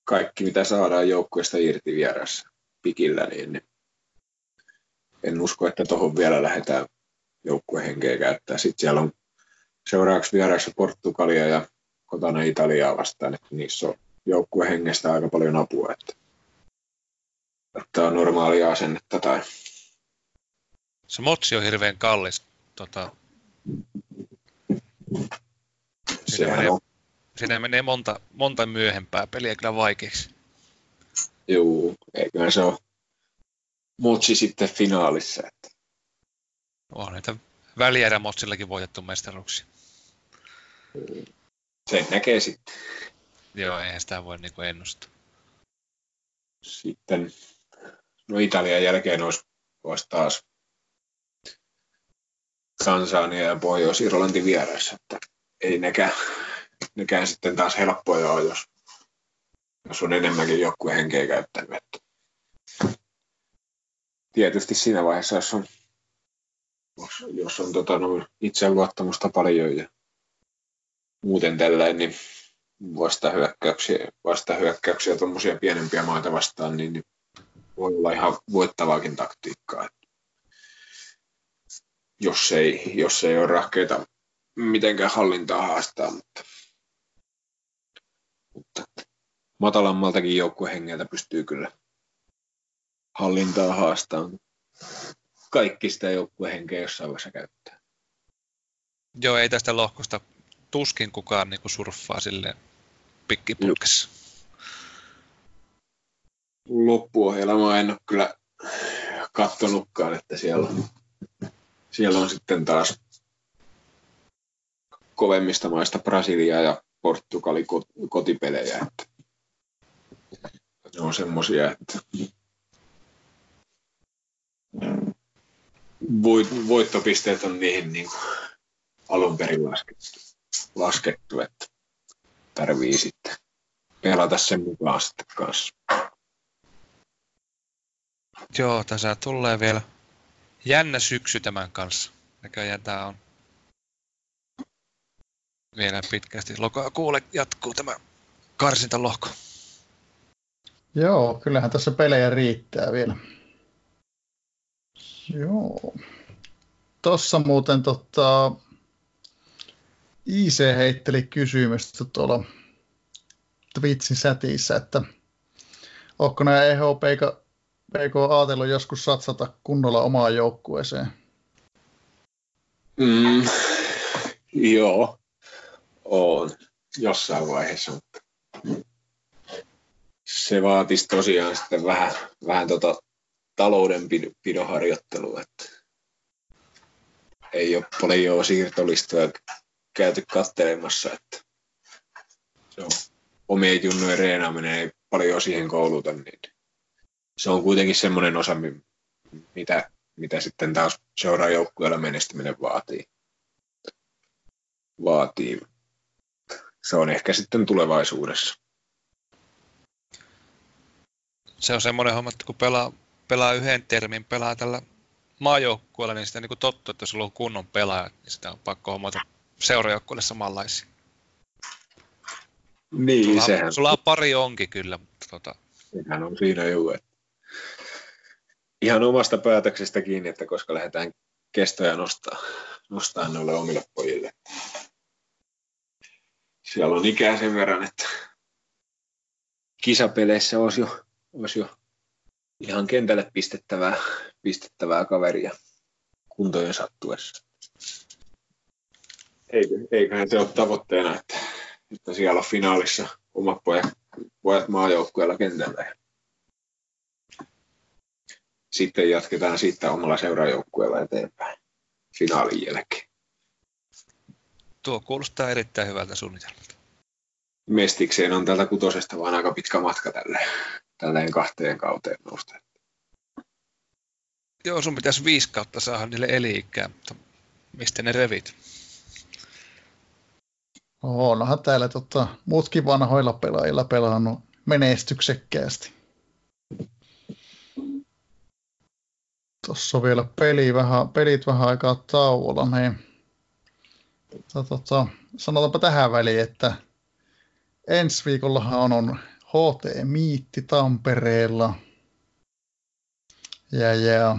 kaikki mitä saadaan joukkueesta irti vieressä pikillä, niin, en usko, että tuohon vielä lähdetään joukkuehenkeä käyttää. Sitten siellä on seuraavaksi vieraissa Portugalia ja kotona Italiaa vastaan, että niissä on joukkuehengestä aika paljon apua, että, että on normaalia asennetta tai... Se motsi on hirveän kallis. Tota... Siinä, menee, on... siinä menee monta, monta myöhempää peliä kyllä vaikeaksi. Joo, eiköhän se ole motsi sitten finaalissa. Että... On niitä välierä motsillakin voitettu mestaruuksia. Sen näkee sitten. Joo, eihän sitä voi niin ennustaa. Sitten, no Italian jälkeen olisi, olisi taas Tansania ja Pohjois-Irlanti vieressä, että ei nekään, nekään sitten taas helppoja ole, jos, jos on enemmänkin joku henkeä käyttänyt. Tietysti siinä vaiheessa, jos on, jos on tota, no, itseluottamusta paljon ja muuten tällainen, niin vastahyökkäyksiä, vastahyökkäyksiä tuommoisia pienempiä maita vastaan, niin, niin voi olla ihan voittavaakin taktiikkaa. Jos ei, jos ei ole rahkeita mitenkään hallintaa haastaa, mutta, mutta matalammaltakin joukkuehengeltä pystyy kyllä hallintaa haastamaan. Kaikki sitä joukkuehenkeä jossain vaiheessa käyttää. Joo, ei tästä lohkosta tuskin kukaan niin kuin surffaa silleen pikkiputkessa. Loppuohjelmaa en ole kyllä kattonutkaan, että siellä on, siellä on sitten taas kovemmista maista Brasilia ja Portugali kotipelejä. Että ne on semmoisia, että voittopisteet on niihin niin alun perin laskettu, laskettu että tarvii sitten pelata sen mukaan sitten kanssa. Joo, tässä tulee vielä jännä syksy tämän kanssa. Näköjään tämä on vielä pitkästi. Lokakuulle jatkuu tämä karsintalohko. Joo, kyllähän tässä pelejä riittää vielä. Joo. Tossa muuten tota, IC heitteli kysymystä tuolla Twitchin sätiissä, että onko nämä EHP PK ajatellut joskus satsata kunnolla omaan joukkueeseen? Mm, joo, on jossain vaiheessa, mutta se vaatisi tosiaan sitten vähän, vähän tota taloudenpidon harjoittelua, että ei ole paljon siirtolistoja käyty kattelemassa, että se on omien junnojen reenaaminen ei paljon siihen kouluta, niin se on kuitenkin semmoinen osa, mitä, mitä sitten taas seuraa joukkueella menestyminen vaatii. vaatii. Se on ehkä sitten tulevaisuudessa. Se on semmoinen homma, että kun pelaa, pelaa yhden termin, pelaa tällä maajoukkueella, niin sitä niin kuin tottu, että sulla on kunnon pelaaja, niin sitä on pakko hommata seurajoukkueelle samanlaisia. Niin, sulla, sehän... Sulla on pari onkin kyllä, mutta tota... Sehän on siinä juu, että ihan omasta päätöksestä kiinni, että koska lähdetään kestoja nostaa, nostaa noille omille pojille. Siellä on ikää sen verran, että kisapeleissä olisi jo, olisi jo ihan kentälle pistettävää, pistettävää kaveria kuntojen sattuessa. Eiköhän se ole tavoitteena, että, että siellä on finaalissa omat pojat, pojat maajoukkueella kentällä. Sitten jatketaan siitä omalla seuraajoukkueella eteenpäin finaalin jälkeen. Tuo kuulostaa erittäin hyvältä suunnitelmalta. Mestikseen on tältä kutosesta vaan aika pitkä matka tälle, tälleen kahteen kauteen nousta. Joo, sun pitäisi viisi kautta saada niille eli-ikää, mutta mistä ne revit? Onhan täällä tota, muutkin vanhoilla pelaajilla pelannut menestyksekkäästi. Tuossa on vielä peli vähän, pelit vähän aikaa tauolla, niin tota, sanotaanpa tähän väliin, että ensi viikollahan on, on HT Miitti Tampereella. Ja, ja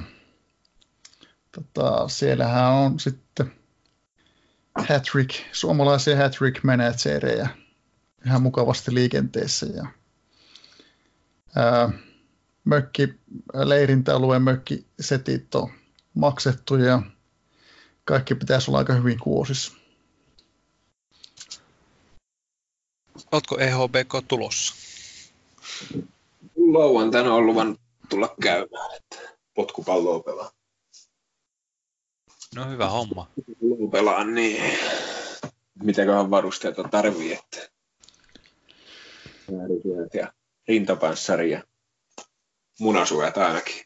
tota, siellähän on sitten Hattrick, suomalaisia Hattrick managereja ihan mukavasti liikenteessä. Ja, ää, mökki, leirintäalueen mökkisetit on maksettu ja kaikki pitäisi olla aika hyvin kuosissa. Oletko EHBK tulossa? Lauantaina on luvan tulla käymään, että potkupalloa pelaa. No hyvä homma. Pelaa niin. Mitäköhän varusteita tarvii, että ja rintapanssari ja munasuojat ainakin.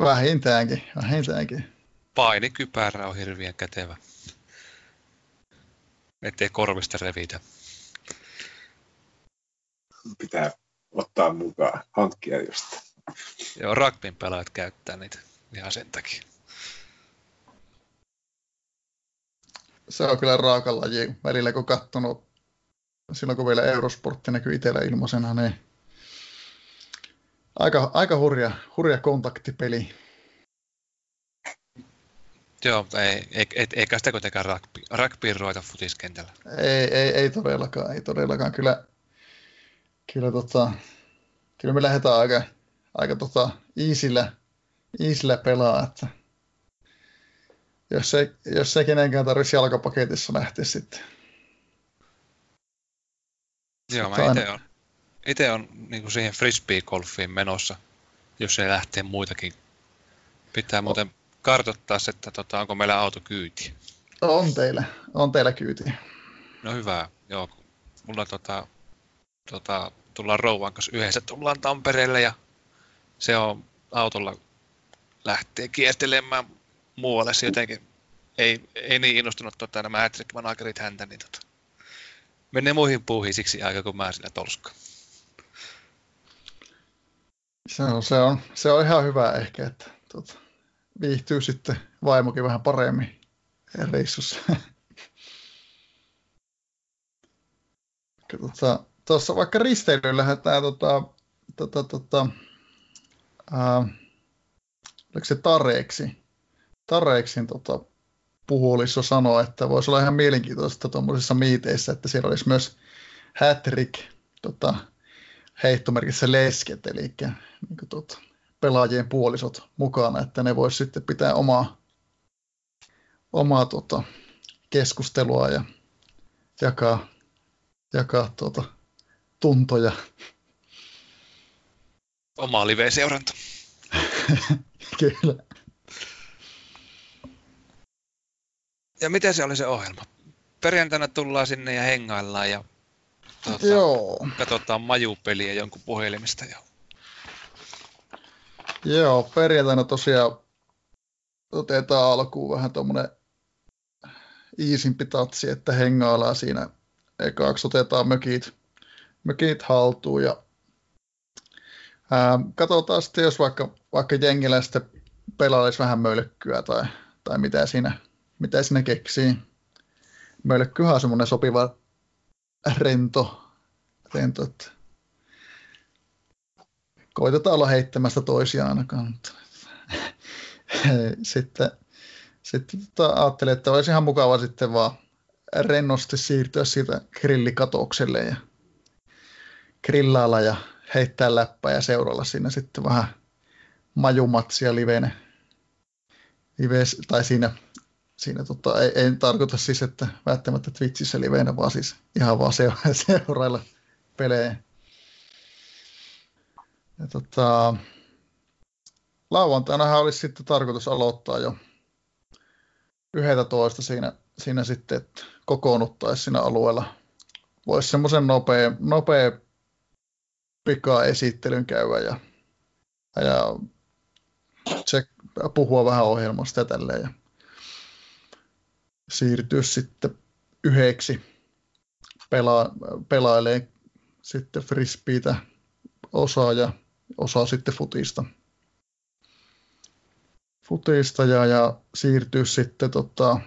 Vähintäänkin, vähintäänkin. Painikypärä on hirveän kätevä. Ettei korvista revitä. Pitää ottaa mukaan, hankkia just. Joo, rugbyn pelaajat käyttää niitä ihan sen takia. Se on kyllä raaka laji. Välillä kun katsonut, silloin kun vielä Eurosportti näkyy itsellä ilmaisena, niin aika, aika hurja, hurja kontaktipeli. Joo, ei, ei, ei, eikä sitä kuitenkaan rugby, rugbyin ruveta futiskentällä. Ei, ei, ei, todellakaan, ei todellakaan. Kyllä, kyllä, tota, kyllä me lähdetään aika, aika tota, easyllä, easyllä pelaa, että jos ei, jos ei kenenkään tarvitsisi jalkapaketissa lähteä sitten. Joo, mä itse on, ite on niin kuin siihen frisbee-golfiin menossa, jos ei lähtee muitakin. Pitää muuten kartoittaa, että tota, onko meillä auto kyyti. On teillä, on teillä kyyti. No hyvä, joo. Mulla tota, tota, tullaan rouvan kanssa yhdessä, tullaan Tampereelle ja se on autolla lähtee kiertelemään muualle se jotenkin ei, ei niin innostunut tota, nämä hattrick managerit häntä, niin tota, menee muihin puuhiin siksi aika kun mä sillä tolska. Se on, se, on, se on ihan hyvä ehkä, että tota, viihtyy sitten vaimokin vähän paremmin reissussa. Tuossa tota, vaikka risteilyyn lähdetään tota, tota, tota, ää, oliko se Tareeksi, Tareeksin tota, puhuolissa sanoi, että voisi olla ihan mielenkiintoista tuommoisissa miiteissä, että siellä olisi myös Hattrick tota, heittomerkissä lesket, eli niin kuin, tota, pelaajien puolisot mukana, että ne voisi sitten pitää omaa, omaa tota, keskustelua ja jakaa, jakaa tota, tuntoja. Oma live-seuranta. <laughs> Kyllä. ja miten se oli se ohjelma? Perjantaina tullaan sinne ja hengaillaan ja tuota, Joo. katsotaan majupeliä jonkun puhelimista. Ja... Joo, perjantaina tosiaan otetaan alkuun vähän tuommoinen iisimpi tatsi, että hengaillaan siinä. Ekaaksi otetaan mökit, mökit haltuun ja ää, katsotaan sitten, jos vaikka, vaikka jengillä sitten pelailisi vähän mölkkyä tai, tai mitä siinä mitä sinne keksii. Mölkkyhän on semmoinen sopiva rento, rento että koitetaan olla heittämästä toisiaan ainakaan. Mutta <laughs> sitten, sitten tota, ajattelin, että olisi ihan mukava sitten vaan rennosti siirtyä siitä grillikatokselle ja grillailla ja heittää läppää ja seuralla siinä sitten vähän majumatsia livene, live, tai siinä siinä tota, ei, ei, tarkoita siis, että välttämättä Twitchissä liveinä, vaan siis ihan vaan <laughs> seurailla pelejä. Ja tota, lauantainahan olisi sitten tarkoitus aloittaa jo 11 siinä, siinä sitten, että kokoonnuttaisiin siinä alueella. Voisi semmoisen nopea, nopea pika-esittelyn käydä ja, ja check, puhua vähän ohjelmasta ja tälleen. Ja siirtyä sitten yhdeksi pela, pelailee sitten frisbeitä osaa ja osaa sitten futista. Futista ja, ja siirtyä sitten tota,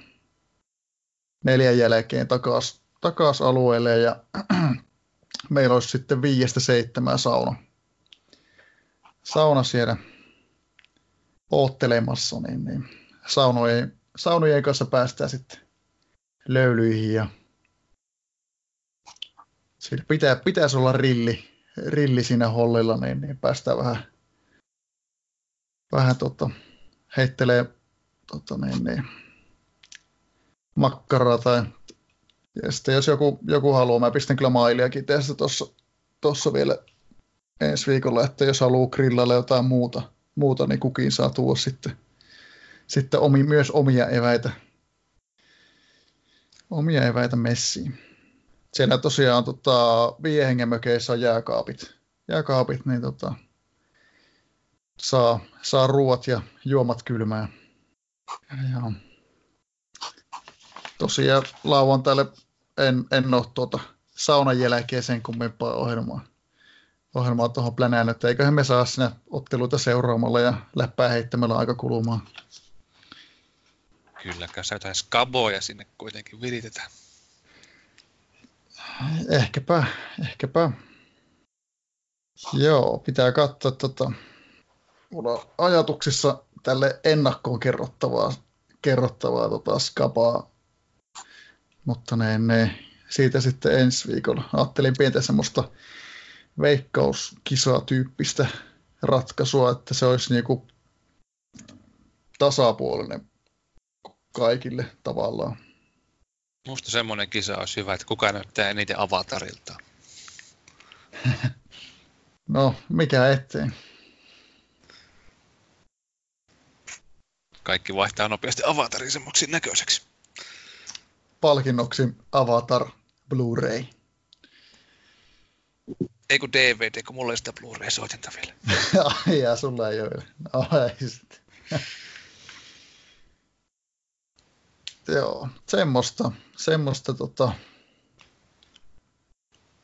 neljän jälkeen takaisin takas alueelle ja <clears throat> meillä olisi sitten viiestä seitsemää sauna. Sauna siellä oottelemassa, niin, niin saunojen, saunojen kanssa päästään sitten löylyihin ja siinä pitää, pitäisi olla rilli, rilli siinä hollilla, niin, niin päästään vähän, vähän tota, heittelee tota, niin, niin, makkaraa tai ja sitten jos joku, joku haluaa, mä pistän kyllä mailiakin tehdä tuossa tossa vielä ensi viikolla, että jos haluaa grillalle jotain muuta, muuta niin kukin saa tuoda sitten, sitten omi, myös omia eväitä, omia eväitä messiin. Siellä tosiaan tota, viiden hengen mökeissä on jääkaapit, jääkaapit niin tota, saa, saa ruuat ja juomat kylmää. Ja, tosiaan lauantaille en, en ole tuota saunan jälkeen sen kummempaa ohjelmaa, ohjelmaa tuohon plänään, että eiköhän me saa sinne otteluita seuraamalla ja läppää heittämällä aika kulumaan. Kyllä, kai jotain skaboja sinne kuitenkin viritetään. Ehkäpä, ehkäpä. Joo, pitää katsoa tota, mulla on ajatuksissa tälle ennakkoon kerrottavaa, kerrottavaa tota, skabaa mutta ne, ne, siitä sitten ensi viikolla. Ajattelin pientä semmoista veikkauskisatyyppistä ratkaisua, että se olisi niinku tasapuolinen kaikille tavallaan. Musta semmoinen kisa olisi hyvä, että kuka näyttää eniten avatarilta. <laughs> no, mikä ettei. Kaikki vaihtaa nopeasti avatarin semmoksi näköiseksi palkinnoksi Avatar Blu-ray. Ei kun DVD, kun mulla ei sitä Blu-ray-soitinta vielä. <laughs> Ai ja sulla ei ole. No, ei sitten. <laughs> Joo, semmoista, semmoista tota,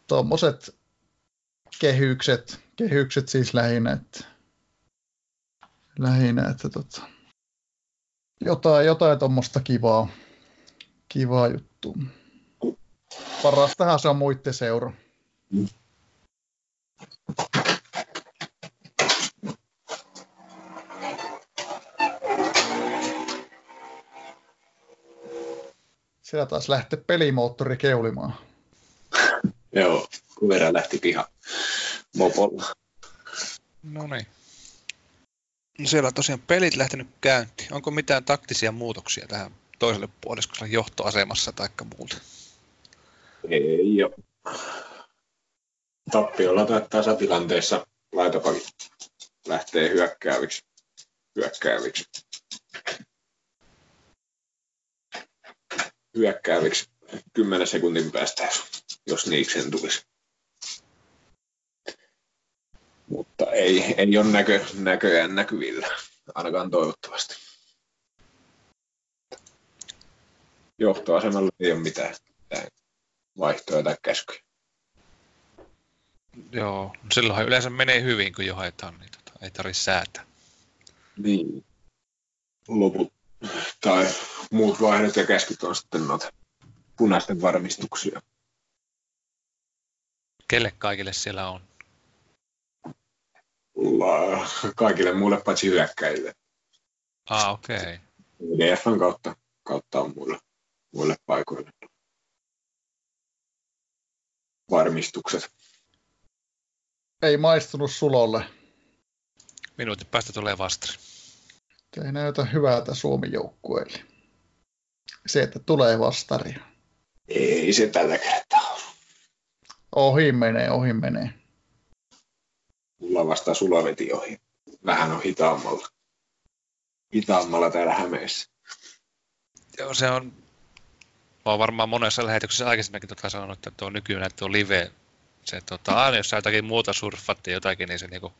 tuommoiset kehykset, kehykset siis lähinnä, että, lähinnä, että tota, jotain, jotain tuommoista kivaa, Kiva juttu. Parastahan se on muiden seura. Siellä taas lähtee pelimoottori keulimaan. <laughs> Joo, kun verran lähti piha mopolla. No niin. No siellä on tosiaan pelit lähtenyt käyntiin. Onko mitään taktisia muutoksia tähän toiselle puoliskolle johtoasemassa tai muuta? Ei ole. Tappiolla tai tasatilanteessa laitopakit lähtee hyökkääviksi. hyökkääviksi. Hyökkääviksi 10 sekuntin päästä, jos niiksen tulisi. Mutta ei, ei ole näkö, näköjään näkyvillä, ainakaan toivottavasti. johtoasemalla ei ole mitään, mitään vaihtoja tai käskyjä. Joo, silloinhan yleensä menee hyvin, kun jo haetaan, niin tota, ei tarvitse säätää. Niin. Loput tai muut vaihdot ja käskyt on sitten noita punaisten varmistuksia. Kelle kaikille siellä on? Kaikille muille paitsi hyökkäjille. Ah, okei. Okay. DFn kautta, kautta on muille muille paikoille varmistukset. Ei maistunut sulolle. Minuutin päästä tulee vastari. Ei näytä hyvältä Suomen joukkueelle. Se, että tulee vastari. Ei se tällä kertaa ole. Ohi menee, ohi menee. Mulla vasta sulla veti ohi. Vähän on hitaammalla. Hitaammalla täällä Hämeessä. Joo, se on Mä oon varmaan monessa lähetyksessä aikaisemminkin tota sanonut, että tuo nykyään tuo live, se tota, aina jos sä jotakin muuta surffatte jotakin, niin se, niinku,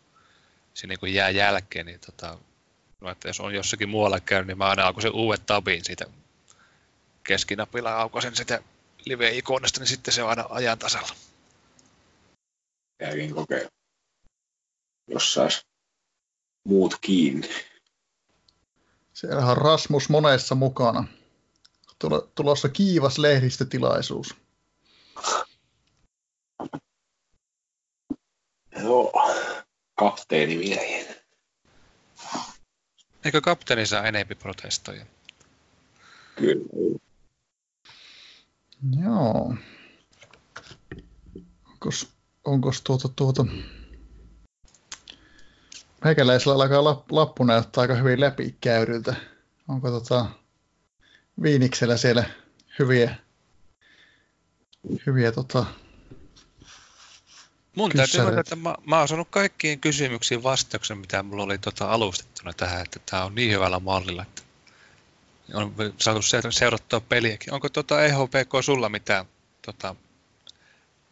se niinku jää jälkeen, niin tota, No, että jos on jossakin muualla käynyt, niin mä aina aukoisen uudet tabin siitä keskinapilla aukoisen sitä live-ikonista, niin sitten se on aina ajan tasalla. Jälkeen kokeilla. Jos sais muut kiinni. Siellähän on Rasmus monessa mukana. Tulossa kiivas lehdistötilaisuus. Joo, kapteeni miehen. Eikö kapteeni saa enempi protestoja? Kyllä. Joo. Onkos, onkos tuota, tuota... Meikäläisellä alkaa lappu näyttää aika hyvin läpikäyryltä. Onko tota Viiniksellä siellä hyviä, hyviä tota, Mun täytyy sanoa, että mä, mä oon saanut kaikkiin kysymyksiin vastauksen, mitä mulla oli tota alustettuna tähän, että tämä on niin hyvällä mallilla, että on saatu seurattua peliäkin. Onko tota EHPK sulla mitään, tota,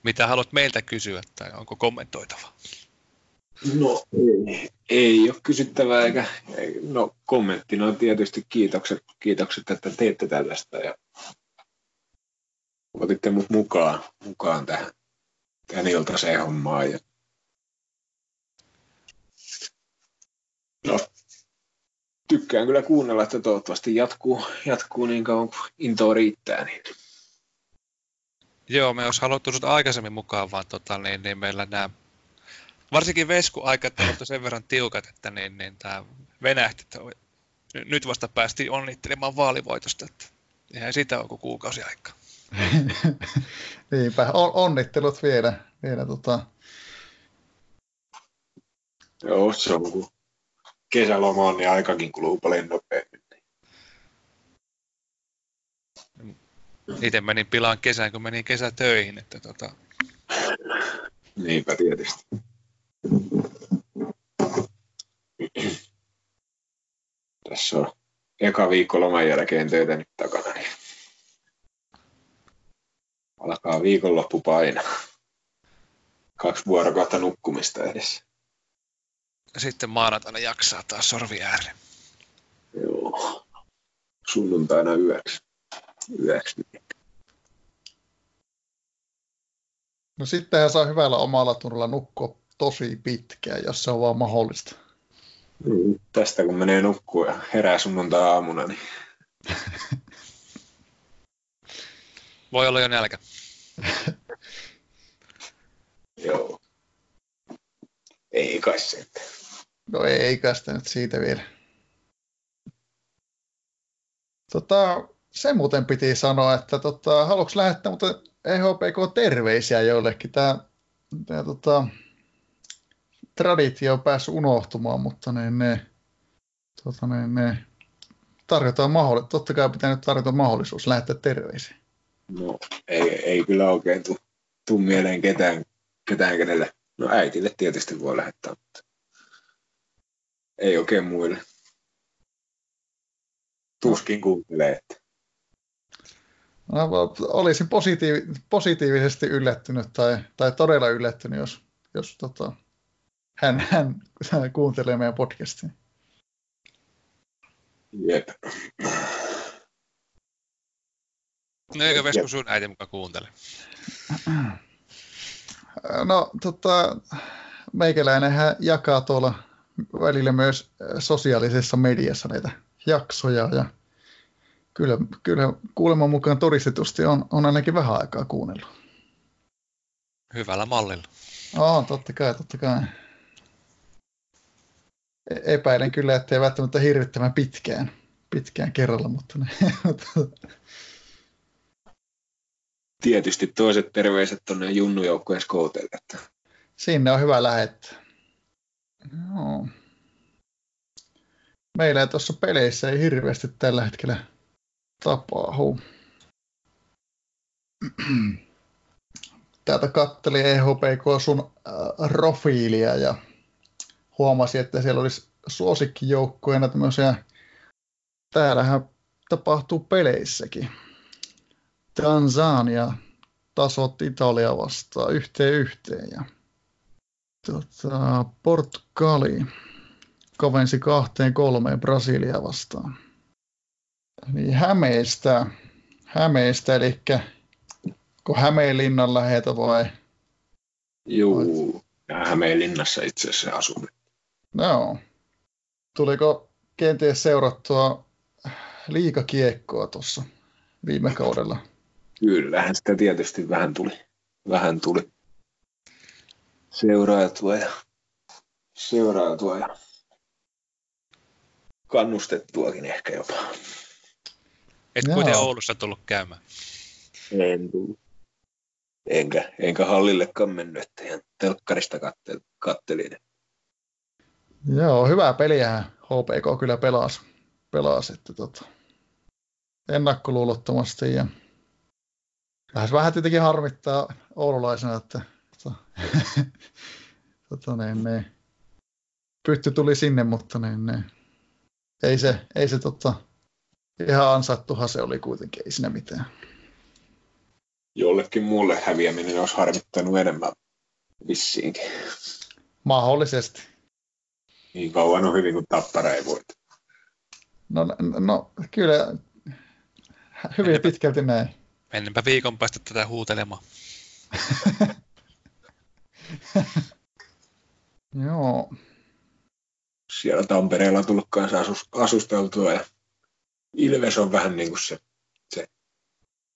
mitä haluat meiltä kysyä tai onko kommentoitava? No ei, ei ole kysyttävää eikä, no kommenttina on tietysti kiitokset, kiitokset, että teette tällaista ja otitte mut mukaan, mukaan tähän, tähän iltaiseen hommaan. Ja... No, tykkään kyllä kuunnella, että toivottavasti jatkuu, jatkuu niin kauan kuin intoa riittää. Niin. Joo, me olisi haluttu sinut aikaisemmin mukaan, vaan tota, niin, niin meillä nämä, varsinkin Vesku-aikat ovat sen verran tiukat, että niin, niin tämä venähti, että nyt vasta päästiin onnittelemaan vaalivoitosta, että eihän sitä ole kuin kuukausi aikaa. <laughs> Niinpä, on, onnittelut vielä. vielä tota... Joo, se on kun kesäloma on, niin aikakin kuluu paljon nopeammin. Itse menin pilaan kesään, kun menin kesätöihin. Että tota... Niinpä tietysti. Tässä on eka viikko loman jälkeen töitä nyt takana. Niin alkaa viikonloppu paina. Kaksi vuorokautta nukkumista edessä. Sitten maanantaina jaksaa taas sorvi ääreen. Joo. Sunnuntaina yöksi. yöksi. No sittenhän saa hyvällä omalla tunnolla nukkua tosi pitkään, jos se on vaan mahdollista. Mm, tästä kun menee nukkua ja herää sunnuntai-aamuna, niin... Voi olla jo nälkä. Joo. Ei kai se. No ei kai sitä nyt siitä vielä. Tota, se muuten piti sanoa, että tota, haluatko lähettää mutta EHPK terveisiä joillekin? Tämä, tämä tota, traditio on päässyt unohtumaan, mutta ne, ne, tota, ne, ne tarjotaan mahdollisuus. Totta kai pitää nyt tarjota mahdollisuus lähettää terveisiä. No, ei, ei kyllä oikein tule tuu mieleen ketään, ketään, kenelle. No äitille tietysti voi lähettää, mutta ei oikein muille. Tuskin kuuntelee. Että. No, olisin positiiv- positiivisesti yllättynyt tai, tai todella yllättynyt, jos, jos tota, hän, hän kuuntelee meidän podcastia. Jep. No eikö Vesku sun äiti mukaan kuuntele? <clears throat> No tota, meikäläinenhän jakaa tuolla välillä myös sosiaalisessa mediassa näitä jaksoja ja kyllä, kyllä kuuleman mukaan todistetusti on, on ainakin vähän aikaa kuunnellut. Hyvällä mallilla. Oh, totta kai, totta kai. E- epäilen kyllä, ettei välttämättä hirvittävän pitkään, pitkään kerralla, <laughs> mutta ne, Tietysti toiset terveiset tuonne junnujoukkueen skouteille. Sinne on hyvä lähettää. Joo. Meillä ei tuossa peleissä ei hirveästi tällä hetkellä tapahdu. Täältä katteli EHPK sun äh, profiilia ja huomasi, että siellä olisi suosikkijoukkueena tämmöisiä, täällähän tapahtuu peleissäkin. Tansania tasot Italia vastaan yhteen yhteen ja tota, Portugali kavensi kahteen kolmeen Brasilia vastaan. Niin Hämeestä, Hämeestä, eli kun Hämeenlinnan lähetä vai? Juu, ja Hämeenlinnassa itse asiassa asun. No. Tuliko kenties seurattua liikakiekkoa tuossa viime kaudella? Kyllähän sitä tietysti vähän tuli. Vähän tuli seuraatua ja, seuraatua ja kannustettuakin ehkä jopa. Et kuitenkin Oulussa tullut käymään. En tullut. Enkä, enkä hallillekaan mennyt, että ihan telkkarista kattelin. kattelin. Joo, hyvää peliä HPK kyllä pelasi, pelasi että tota, ennakkoluulottomasti ja vähän, vähän tietenkin harmittaa oululaisena, että tota, <laughs> tota, niin, niin, pytty tuli sinne, mutta niin, niin, ei se, ei se tota, ihan ansaittuhan se oli kuitenkin, ei siinä mitään. Jollekin muulle häviäminen olisi harmittanut enemmän vissiinkin. Mahdollisesti. Niin kauan on hyvin kuin tappara ei voita. No, no kyllä, hyvin pitkälti näin. Mennäänpä viikon päästä tätä huutelemaan. <laughs> Joo. Siellä Tampereella on tullut kanssa asus, asusteltua ja Ilves on vähän niin kuin se, se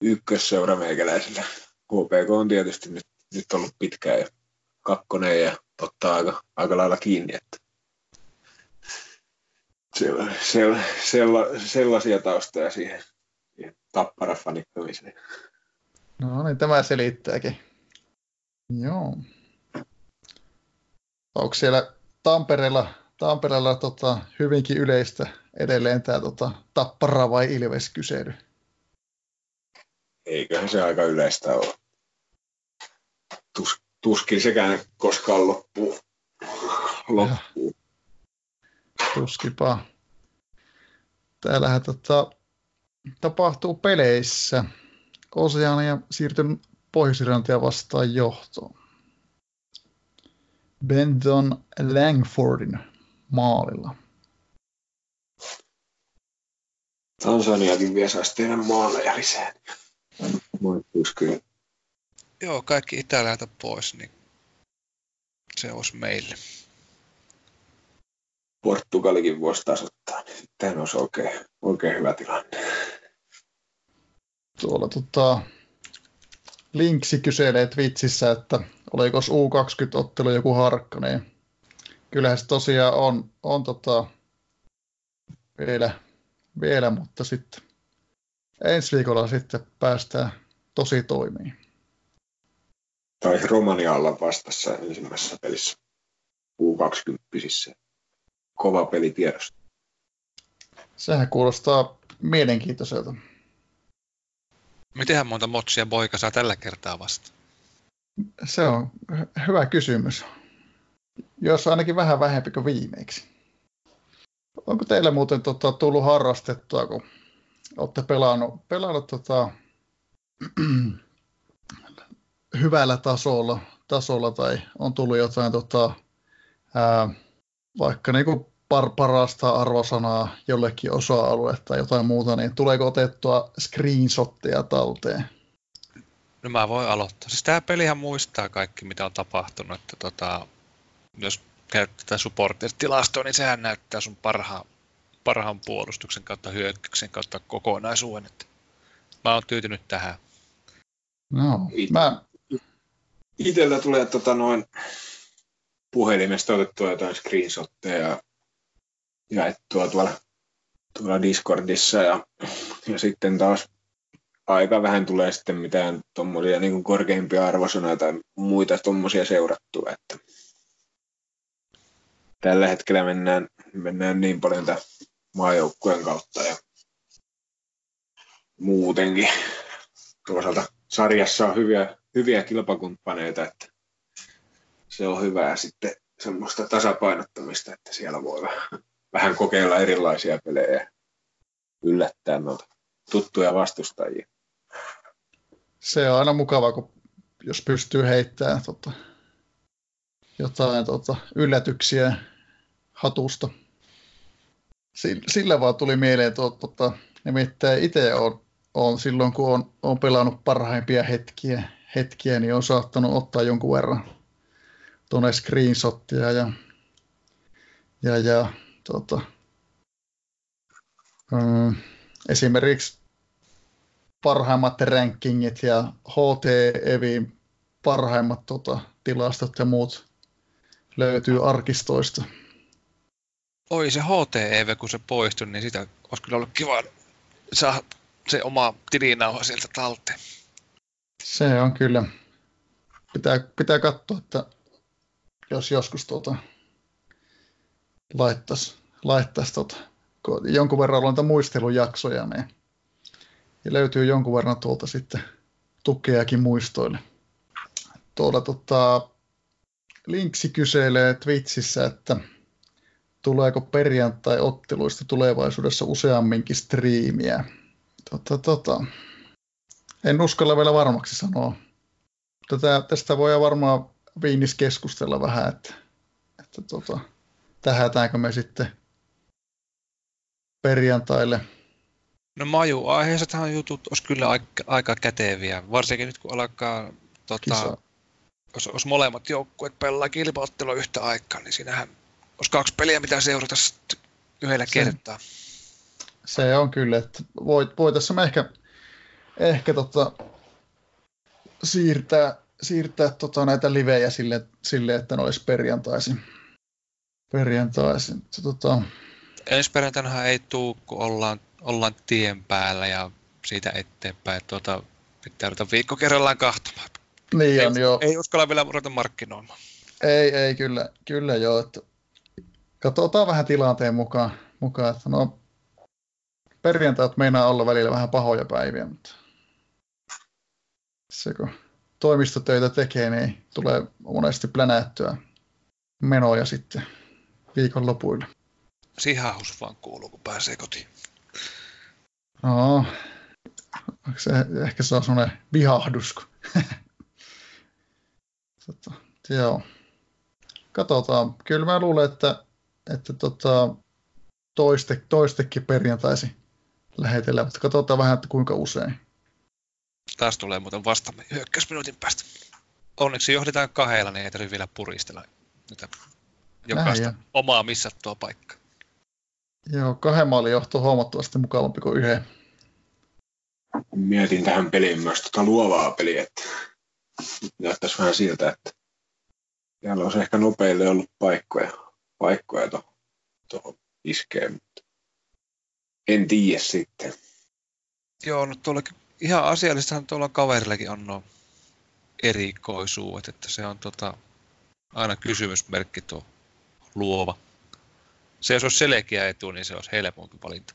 ykkösseura meikäläisillä. HPK on tietysti nyt, nyt ollut pitkään ja kakkonen ja ottaa aika, aika lailla kiinni, että siellä, siellä, sella, sellaisia taustoja siihen, siihen tappara-fanittamiseen. No niin, tämä selittääkin. Joo. Onko siellä Tampereella, Tampereella tota, hyvinkin yleistä edelleen tämä tota, tappara vai ilves kysely? Eiköhän se aika yleistä ole. Tus, tuskin sekään koskaan loppuu. loppuu. Tuskipa. Täällähän tota, tapahtuu peleissä. Oseania siirtynyt pohjois vastaan johtoon. Benton Langfordin maalilla. Tansaniakin vie saisi tehdä maaleja lisää. Moittuisi kyllä. Joo, kaikki itäläitä pois, niin se olisi meille. Portugalikin voisi tasoittaa, sitten olisi oikein, oikein hyvä tilanne. Tuolla tota, Linksi kyselee Twitchissä, että oliko U20-ottelu joku harkka, niin kyllähän se tosiaan on, on tota, vielä, vielä, mutta sitten ensi viikolla sitten päästään tosi toimiin. Tai Romanialla vastassa ensimmäisessä pelissä U20. Kova peli tiedosta. Sehän kuulostaa mielenkiintoiselta. Mitenhän monta motsia poika saa tällä kertaa vasta? Se on hyvä kysymys. Jos ainakin vähän vähempi kuin viimeksi. Onko teillä muuten tota, tullut harrastettua, kun olette pelannut, pelannut tota, <clears throat> hyvällä tasolla, tasolla tai on tullut jotain tota, ää, vaikka niinku par, parasta arvosanaa jollekin osa-alue tai jotain muuta, niin tuleeko otettua screenshotteja talteen? No mä voin aloittaa. Siis tämä pelihän muistaa kaikki, mitä on tapahtunut. Että tota, jos käyt tätä supporter-tilastoa, niin sehän näyttää sun parhaan, parhaan puolustuksen kautta hyökkäyksen kautta kokonaisuuden. Että mä oon tyytynyt tähän. No, mä... Itellä tulee tota noin puhelimesta otettua jotain screenshotteja ja jaettua tuolla, tuolla Discordissa ja, ja sitten taas aika vähän tulee sitten mitään tuommoisia niin korkeimpia arvosanoja tai muita tuommoisia seurattua, että tällä hetkellä mennään, mennään niin paljon tämän maajoukkueen kautta ja muutenkin. Toisaalta sarjassa on hyviä, hyviä kilpakumppaneita, että se on hyvää sitten semmoista tasapainottamista, että siellä voi <laughs> vähän kokeilla erilaisia pelejä yllättää noita tuttuja vastustajia. Se on aina mukava, kun jos pystyy heittämään tota, jotain tota, yllätyksiä hatusta. sillä vaan tuli mieleen, tuo, tuota, nimittäin itse on, on silloin, kun on, on pelannut parhaimpia hetkiä, hetkiä, niin on saattanut ottaa jonkun verran tuonne screenshottia ja, ja, ja tuota, mm, esimerkiksi parhaimmat rankingit ja HTEVin parhaimmat tota, tilastot ja muut löytyy arkistoista. Oi se HTEV, kun se poistui, niin sitä olisi kyllä ollut kiva saada se oma tilinauha sieltä talteen. Se on kyllä. Pitää, pitää katsoa, että jos joskus tuota, laittaisi, laittaisi tuota, jonkun verran on muistelujaksoja, niin ja löytyy jonkun verran tuolta sitten tukeakin muistoille. Tuolla tota, Linksi kyselee Twitchissä, että tuleeko perjantai-otteluista tulevaisuudessa useamminkin striimiä. Tota, tota. En uskalla vielä varmaksi sanoa. Tätä, tästä voi varmaan viinis keskustella vähän, että, että tota, tähätäänkö me sitten perjantaille. No aiheessahan jutut olisi kyllä aika, aika käteviä, varsinkin nyt kun alkaa tota, jos, jos molemmat joukkueet pelaa kilpaottelua yhtä aikaa, niin siinähän olisi kaksi peliä, mitä seurata yhdellä se, kertaa. Se on kyllä, että voitaisiin me ehkä, ehkä tota, siirtää, siirtää tota näitä livejä sille, sille, että ne olisi perjantaisin. perjantaisin. Se, tota... Ensi perjantaina ei tule, kun ollaan, ollaan tien päällä ja siitä eteenpäin. Tuota, pitää ruveta viikko kerrallaan kahtomaan. Niin on, ei, joo. Ei uskalla vielä ruveta markkinoimaan. Ei, ei, kyllä, kyllä joo. Että katsotaan vähän tilanteen mukaan, mukaan että no, perjantait meinaa olla välillä vähän pahoja päiviä, mutta se kun toimistotöitä tekee, niin tulee monesti plänättyä menoja sitten viikonlopuille. Sihahus vaan kuuluu, kun pääsee kotiin. No, se, ehkä se on semmoinen vihahdus. Tota, <laughs> joo. Katsotaan. Kyllä mä luulen, että että tota, toiste, toistekin perjantaisi lähetellä, mutta katsotaan vähän, että kuinka usein. Taas tulee muuten vastamme hyökkäysminuutin päästä. Onneksi johdetaan kahdella, niin ei tarvitse vielä puristella Nyt jokaista Näin, omaa missattua paikkaa. Joo, kahden maalin johto on huomattavasti mukavampi kuin yhden. Mietin tähän peliin myös tota luovaa peliä, että näyttäisi vähän siltä, että täällä olisi ehkä nopeille ollut paikkoja paikkoja tuohon to, iskee, mutta en tiedä sitten. Joo, no tuolla ihan asiallistahan tuolla kaverillakin on no erikoisuudet, että se on tota, aina kysymysmerkki tuo luova. Se jos olisi selkeä etu, niin se olisi helpompi valinta.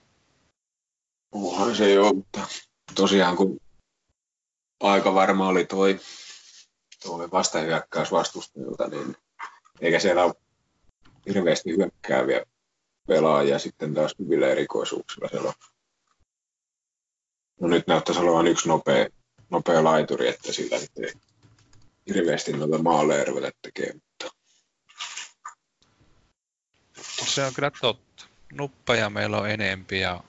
Onhan se jo, mutta tosiaan kun aika varma oli toi, toi vastahyökkäys vastustajilta, niin eikä siellä ole hirveästi hyökkääviä pelaajia sitten taas hyvillä erikoisuuksilla siellä on. No nyt näyttäisi olevan yksi nopea, nopea laituri, että sillä nyt ei hirveästi noita maaleja ruveta tekemään. Mutta... Se on kyllä totta. Nuppeja meillä on enempi ja...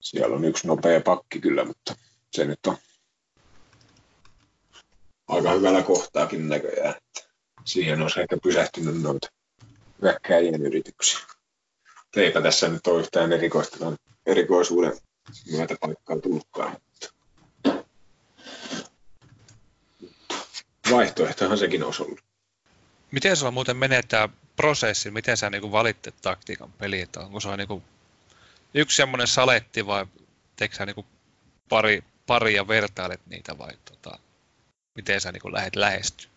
Siellä on yksi nopea pakki kyllä, mutta se nyt on aika hyvällä kohtaakin näköjään. Että siihen olisi ehkä pysähtynyt noita hyökkäjien yrityksiä. Eipä tässä nyt ole yhtään erikoisuuden myötä paikkaa tullutkaan. Vaihtoehtohan sekin olisi ollut. Miten sulla muuten menee tämä prosessi? Miten sä niinku valitte taktiikan peliä? Onko se niinku yksi semmoinen saletti vai teekö sä niinku pari, pari ja vertailet niitä vai tota, miten sä niinku lähdet lähestyä?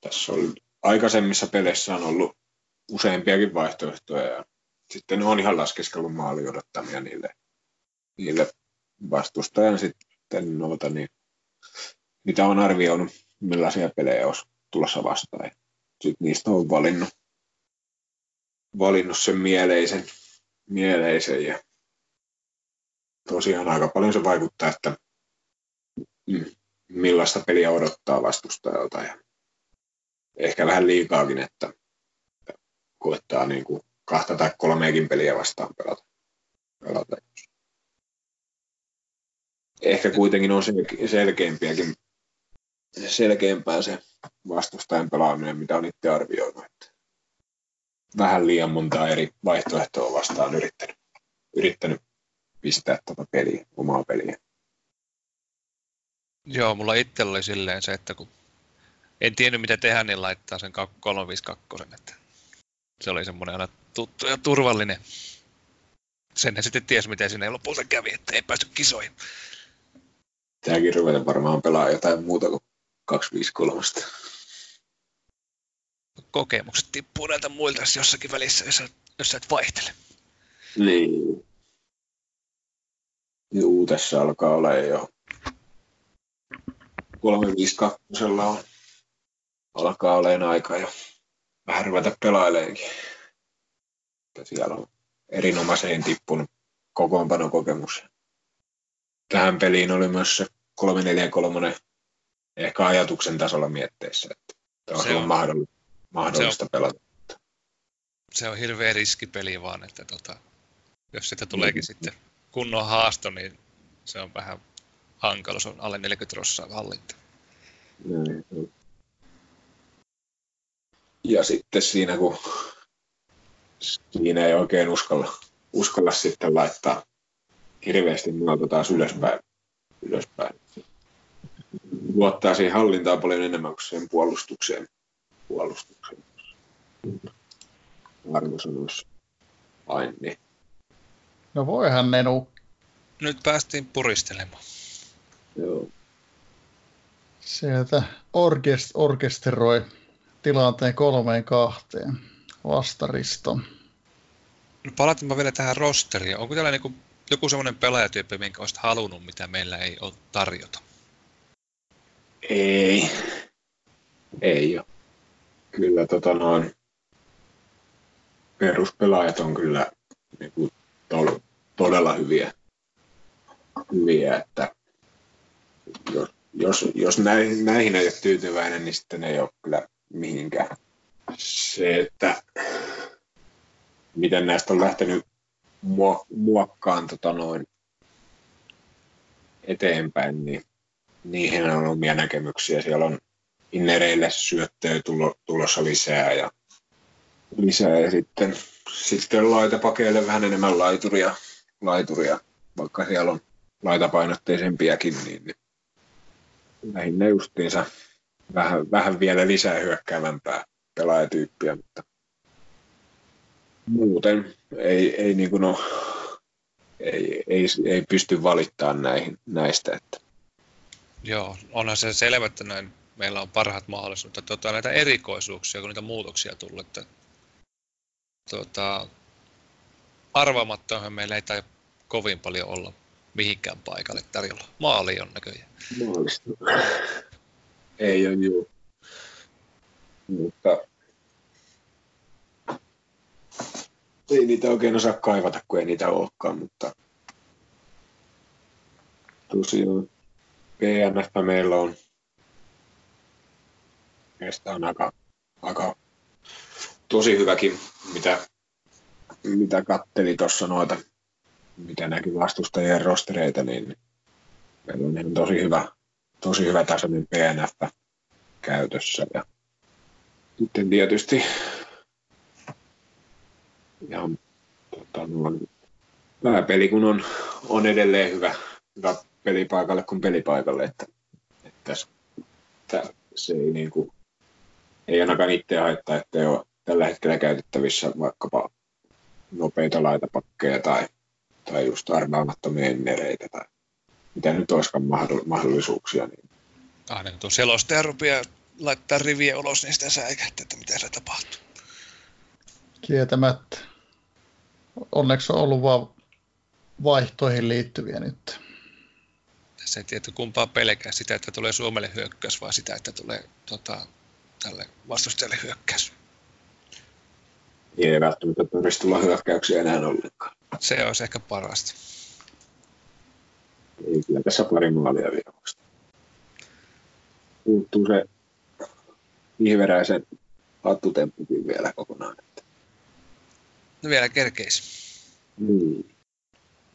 tässä on aikaisemmissa peleissä on ollut useampiakin vaihtoehtoja ja sitten on ihan laskeskelun maali odottamia niille, niille vastustajan sitten noita, niin, mitä on arvioinut, millaisia pelejä olisi tulossa vastaan. Sitten niistä on valinnut, valinnut sen mieleisen, mieleisen ja tosiaan aika paljon se vaikuttaa, että mm, millaista peliä odottaa vastustajalta ja ehkä vähän liikaakin, että koettaa niin kuin kahta tai kolmeakin peliä vastaan pelata. pelata. Ehkä kuitenkin on selkeämpiäkin, selkeämpää se vastustajan pelaaminen, mitä on itse arvioinut. Että vähän liian monta eri vaihtoehtoa vastaan yrittänyt, yrittänyt pistää tuota peliä, omaa peliä. Joo, mulla itsellä oli silleen se, että kun en tiennyt mitä tehdä, niin laittaa sen 352. Että se oli semmoinen aina tuttu ja turvallinen. Sen sitten ties, miten sinne lopulta kävi, että ei päästy kisoihin. Tämäkin ruveta varmaan pelaa jotain muuta kuin 253. Kokemukset tippuu näiltä muilta jossakin välissä, jos, jos sä et vaihtele. Niin. Juu, tässä alkaa olla jo 352 on alkaa olemaan aika jo vähän ruveta pelaileenkin. Siellä on erinomaiseen tippunut kokoonpanokokemus. Tähän peliin oli myös se 343 ehkä ajatuksen tasolla mietteissä, että tämä se on mahdollista, mahdollista se on, pelata. Se on hirveä riskipeli vaan, että tota, jos sitä tuleekin mm. sitten kunnon haasto, niin se on vähän hankala, se on alle 40 rossaa hallinta. Mm. Ja sitten siinä, kun siinä ei oikein uskalla, uskalla sitten laittaa hirveästi muuta taas ylöspäin. ylöspäin. Luottaa siihen hallintaan paljon enemmän kuin siihen puolustukseen. puolustukseen. Arvosanoissa aina niin. No voihan ne nu. Nyt päästiin puristelemaan. Joo. Sieltä orkest, orkesteroi tilanteen kolmeen kahteen vastaristo. No palataanpa vielä tähän rosteriin. Onko täällä niinku joku semmoinen pelaajatyyppi, minkä olisit halunnut, mitä meillä ei ole tarjota? Ei. Ei ole. Kyllä tota noin, peruspelaajat on kyllä niin kuin, tol, todella hyviä, hyviä että jos, jos, jos näihin, näihin ei ole tyytyväinen, niin sitten ei ole kyllä mihinkään. Se, että miten näistä on lähtenyt muokkaan tota noin eteenpäin, niin niihin on omia näkemyksiä. Siellä on innereille syöttöä tulossa lisää ja lisää ja sitten, sitten laitapakeille vähän enemmän laituria, laituria, vaikka siellä on laitapainotteisempiakin, niin, niin lähinnä justiinsa vähän, vähän vielä lisää hyökkäävämpää pelaajatyyppiä, mutta muuten ei, ei, niin kuin no, ei, ei, ei pysty valittamaan näihin, näistä. Että. Joo, onhan se selvä, että näin meillä on parhaat mahdollisuudet. Tuota, näitä erikoisuuksia, kun niitä muutoksia tullut, että tuota, arvaamattomahan meillä ei tai kovin paljon olla mihinkään paikalle tarjolla. Maali on näköjään. Maalista. Ei ole juu. Mutta ei niitä oikein osaa kaivata, kun ei niitä olekaan, mutta tosiaan PNF meillä on Meistä on aika, aika tosi hyväkin, mitä, mitä katteli tuossa noita, mitä näki vastustajien rostereita, niin meillä on tosi hyvä, tosi hyvä tasoinen PNF käytössä. Ja sitten tietysti ihan tota, noin, peli, kun on, on edelleen hyvä, hyvä pelipaikalle kuin pelipaikalle, että, että, että se ei, niin kuin, ei ainakaan itse haittaa, että ei ole tällä hetkellä käytettävissä vaikkapa nopeita laitapakkeja tai, tai just arvaamattomia ennereitä tai mitä nyt olisikaan mahdollisuuksia. Niin. Ah, niin tuo selostaja rupeaa laittaa riviä ulos, niin sitä säikähtää, että mitä se tapahtuu. Kietämättä. Onneksi on ollut vain vaihtoihin liittyviä nyt. Tässä ei tiedä kumpaa pelkää sitä, että tulee Suomelle hyökkäys, vaan sitä, että tulee tota, tälle vastustajalle hyökkäys. Ei välttämättä tarvitsisi tulla hyökkäyksiä enää ollenkaan. Se olisi ehkä parasta. Ei, kyllä tässä pari maalia vielä vasta. Puuttuu se ihveräisen hattutemppukin vielä kokonaan. No vielä kerkeis. Niin.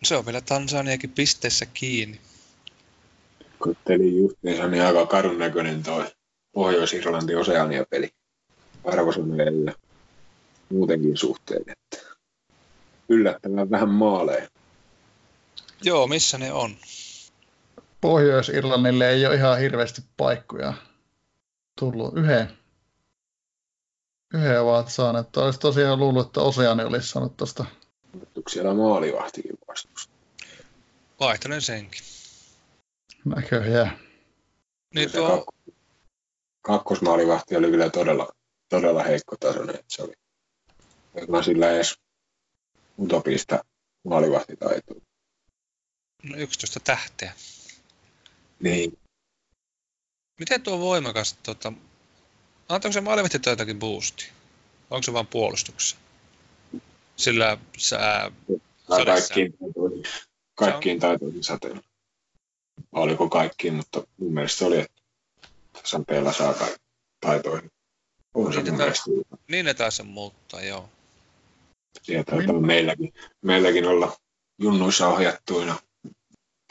Se on vielä Tansaniakin pisteessä kiinni. Kattelin justiinsa niin aika karun näköinen toi Pohjois-Irlanti Oseania-peli arvosanoilla muutenkin suhteen, että yllättävän vähän maaleja. Joo, missä ne on? Pohjois-Irlannille ei ole ihan hirveästi paikkoja tullut. Yhden, yhden ovat saaneet. Olisi tosiaan luullut, että Oseani olisi saanut tuosta. Onko siellä maalivahtikin vastusta? Vaihtelen senkin. Näköjään. Niin tuo, kakko- kakkosmaalivahti oli kyllä todella, todella heikko tasoinen, että se oli Eikä sillä edes utopista maalivahtitaitoa. No 11 tähteä. Niin. Miten tuo voimakas, tota, antaako se maalivahti jotakin boosti? Onko se vain puolustuksessa? Sillä sä, kaikkiin taitoihin, kaikkiin taitoihin sateella. Oliko kaikkiin, mutta mun mielestä se oli, että sateella saa kaikki taitoihin. On se Niitä mun taas- mielestä. niin ne taisi sen muuttaa, joo. Sieltä meilläkin, meilläkin olla junnuissa ohjattuina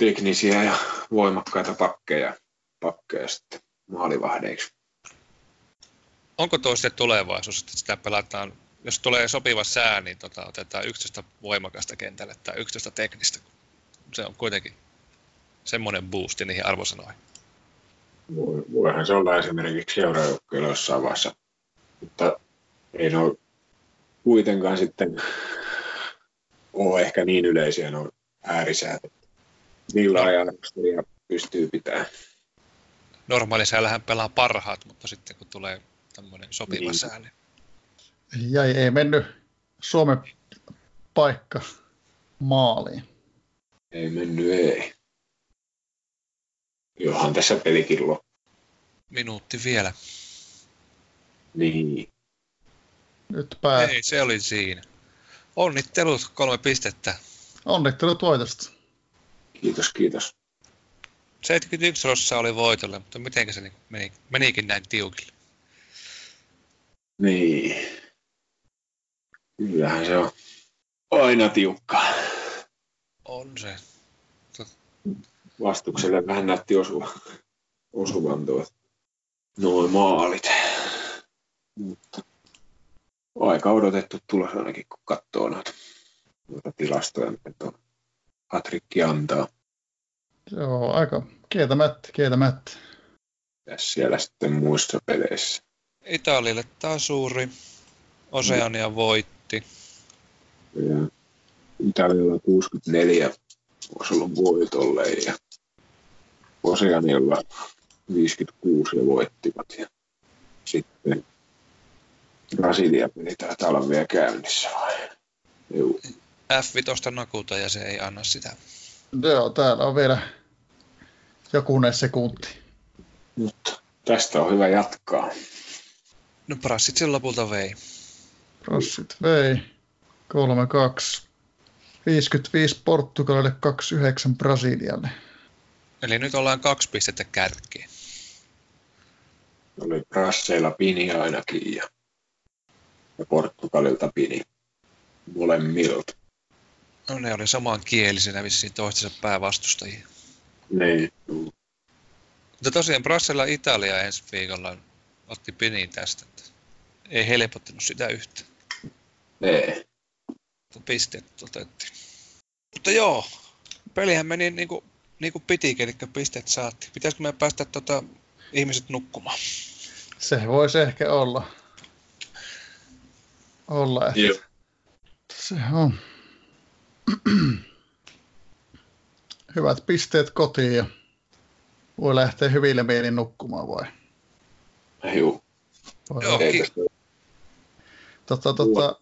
teknisiä ja voimakkaita pakkeja, pakkeja sitten maalivahdeiksi. Onko tuo sitten tulevaisuus, että sitä pelataan, jos tulee sopiva sää, niin tota, otetaan 11 voimakasta kentälle tai 11 teknistä. Se on kuitenkin semmoinen boosti niihin arvosanoihin. Voi- Voihan se olla esimerkiksi seuraajoukkueella jossain vaiheessa, mutta ei ne ole kuitenkaan sitten ole ehkä niin yleisiä nuo äärisäät. Niillä ajanjaksoja pystyy pitämään. Normaalisäällähän pelaa parhaat, mutta sitten kun tulee tämmöinen sopiva Niin. sää, niin Jäi, ei mennyt Suomen paikka maaliin. Ei mennyt, ei. Johan tässä pelikin loppu. minuutti vielä. Niin. Nyt pää. Ei, se oli siinä. Onnittelut, kolme pistettä. Onnittelut voitosta. Kiitos, kiitos. 71 rossaa oli voitolle, mutta miten se niin meni, menikin näin tiukille? Niin. Kyllähän se on aina tiukka. On se. Vastukselle vähän näytti osuva, osuvan tuo noin maalit. Mutta aika odotettu tulos ainakin, kun katsoo noita, noita tilastoja, mitä tuo Patrikki antaa. Joo, aika kieltämättä, kieltämättä. Tässä siellä sitten muissa peleissä. Italialle tasuri. Oseania voitti. Ja Italialla 64 olisi ollut voitolle ja Oseanialla 56 ja voittivat. Ja sitten Brasilia peli taitaa olla vielä käynnissä vai? Juu. F5 nakuta ja se ei anna sitä. Joo, täällä on vielä jokunen sekunti. Mutta tästä on hyvä jatkaa. No Brassit sen lopulta vei. Rossit vei 3-2. 55 Portugalille, 29 Brasilialle. Eli nyt ollaan kaksi pistettä kärkeen. Oli Brasseilla Pini ainakin ja, ja Portugalilta Pini molemmilta. No ne oli samankielisenä vissiin toistensa päävastustajia. Niin. Mutta tosiaan Brassilla Italia ensi viikolla otti piniin tästä. Että ei helpottanut sitä yhtä. Ei. Pisteet otettiin. Mutta joo, pelihän meni niin kuin, niin kuin pitikin, eli pisteet saatiin. Pitäisikö me päästä tota, ihmiset nukkumaan? Se voisi ehkä olla. Olla, että Joo. se on. <clears throat> Hyvät pisteet kotiin ja voi lähteä hyvillä mielin nukkumaan vai? Juu. Joo. Tota, tota,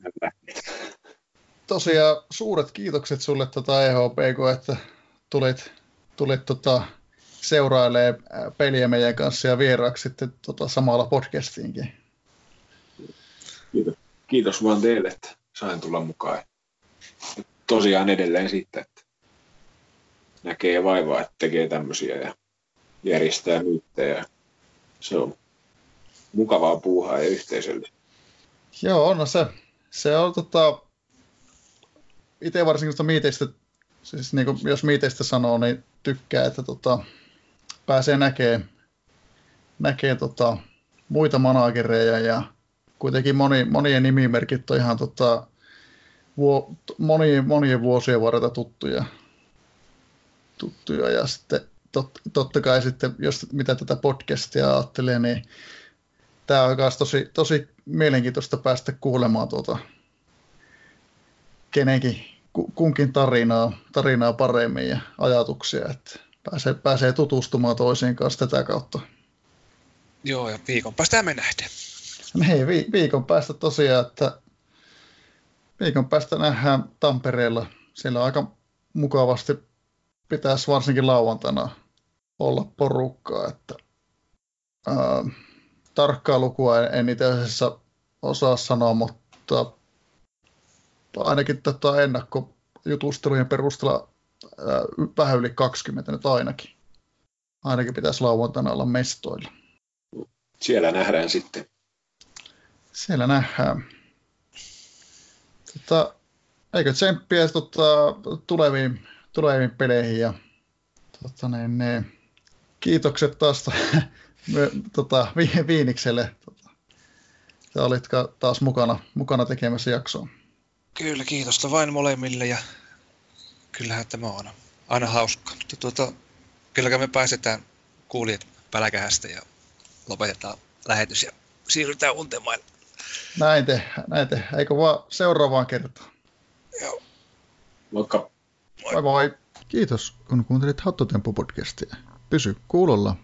tosiaan suuret kiitokset sulle tota EHPK, että tulit, tulit tota, seurailee ää, peliä meidän kanssa ja vieraaksi sitten tota, samalla podcastiinkin. Kiitos. Kiitos vaan teille, että sain tulla mukaan. Tosiaan edelleen siitä, että näkee vaivaa, että tekee tämmöisiä ja järjestää myyttejä. Se on mukavaa puuhaa ja yhteisöllistä. Joo, no se, se on tota, itse varsinkin sitä miiteistä, siis niin kuin, jos miiteistä sanoo, niin tykkää, että tota, pääsee näkee, näkee tota, muita managereja ja kuitenkin moni, monien nimimerkit on ihan tota, vuo, monien, monien vuosien varrella tuttuja, tuttuja ja sitten tot, totta kai sitten, jos mitä tätä podcastia ajattelee, niin tämä on myös tosi, tosi mielenkiintoista päästä kuulemaan tuota kenenkin kunkin tarinaa, tarinaa paremmin ja ajatuksia, että pääsee, pääsee tutustumaan toisiin kanssa tätä kautta. Joo, ja viikon päästä me nähdään. Niin, vi- viikon päästä tosiaan, että viikon päästä nähdään Tampereella. Siellä on aika mukavasti pitäisi varsinkin lauantaina olla porukkaa, että ää, tarkkaa lukua en, en itse asiassa osaa sanoa, mutta ainakin tätä ennakkojutustelujen perusteella ää, vähän yli 20 nyt ainakin. Ainakin pitäisi lauantaina olla mestoilla. Siellä nähdään sitten. Siellä nähdään. Tota, eikö tsemppiä tota, tuleviin, tuleviin peleihin ja tota, niin, niin, kiitokset taas <laughs> me, tota, vi, Viinikselle. Tota, sä olit taas mukana, mukana tekemässä jaksoa. Kyllä, kiitosta vain molemmille ja kyllähän tämä on aina hauska. Mutta tuota, kyllä me pääsetään kuulijat päläkähästä ja lopetetaan lähetys ja siirrytään untemaille. Näin tehdään, näin tehdään. Eikö vaan seuraavaan kertaan? Joo. Moikka. Moi moi. Kiitos, kun kuuntelit Hattotempo-podcastia. Pysy kuulolla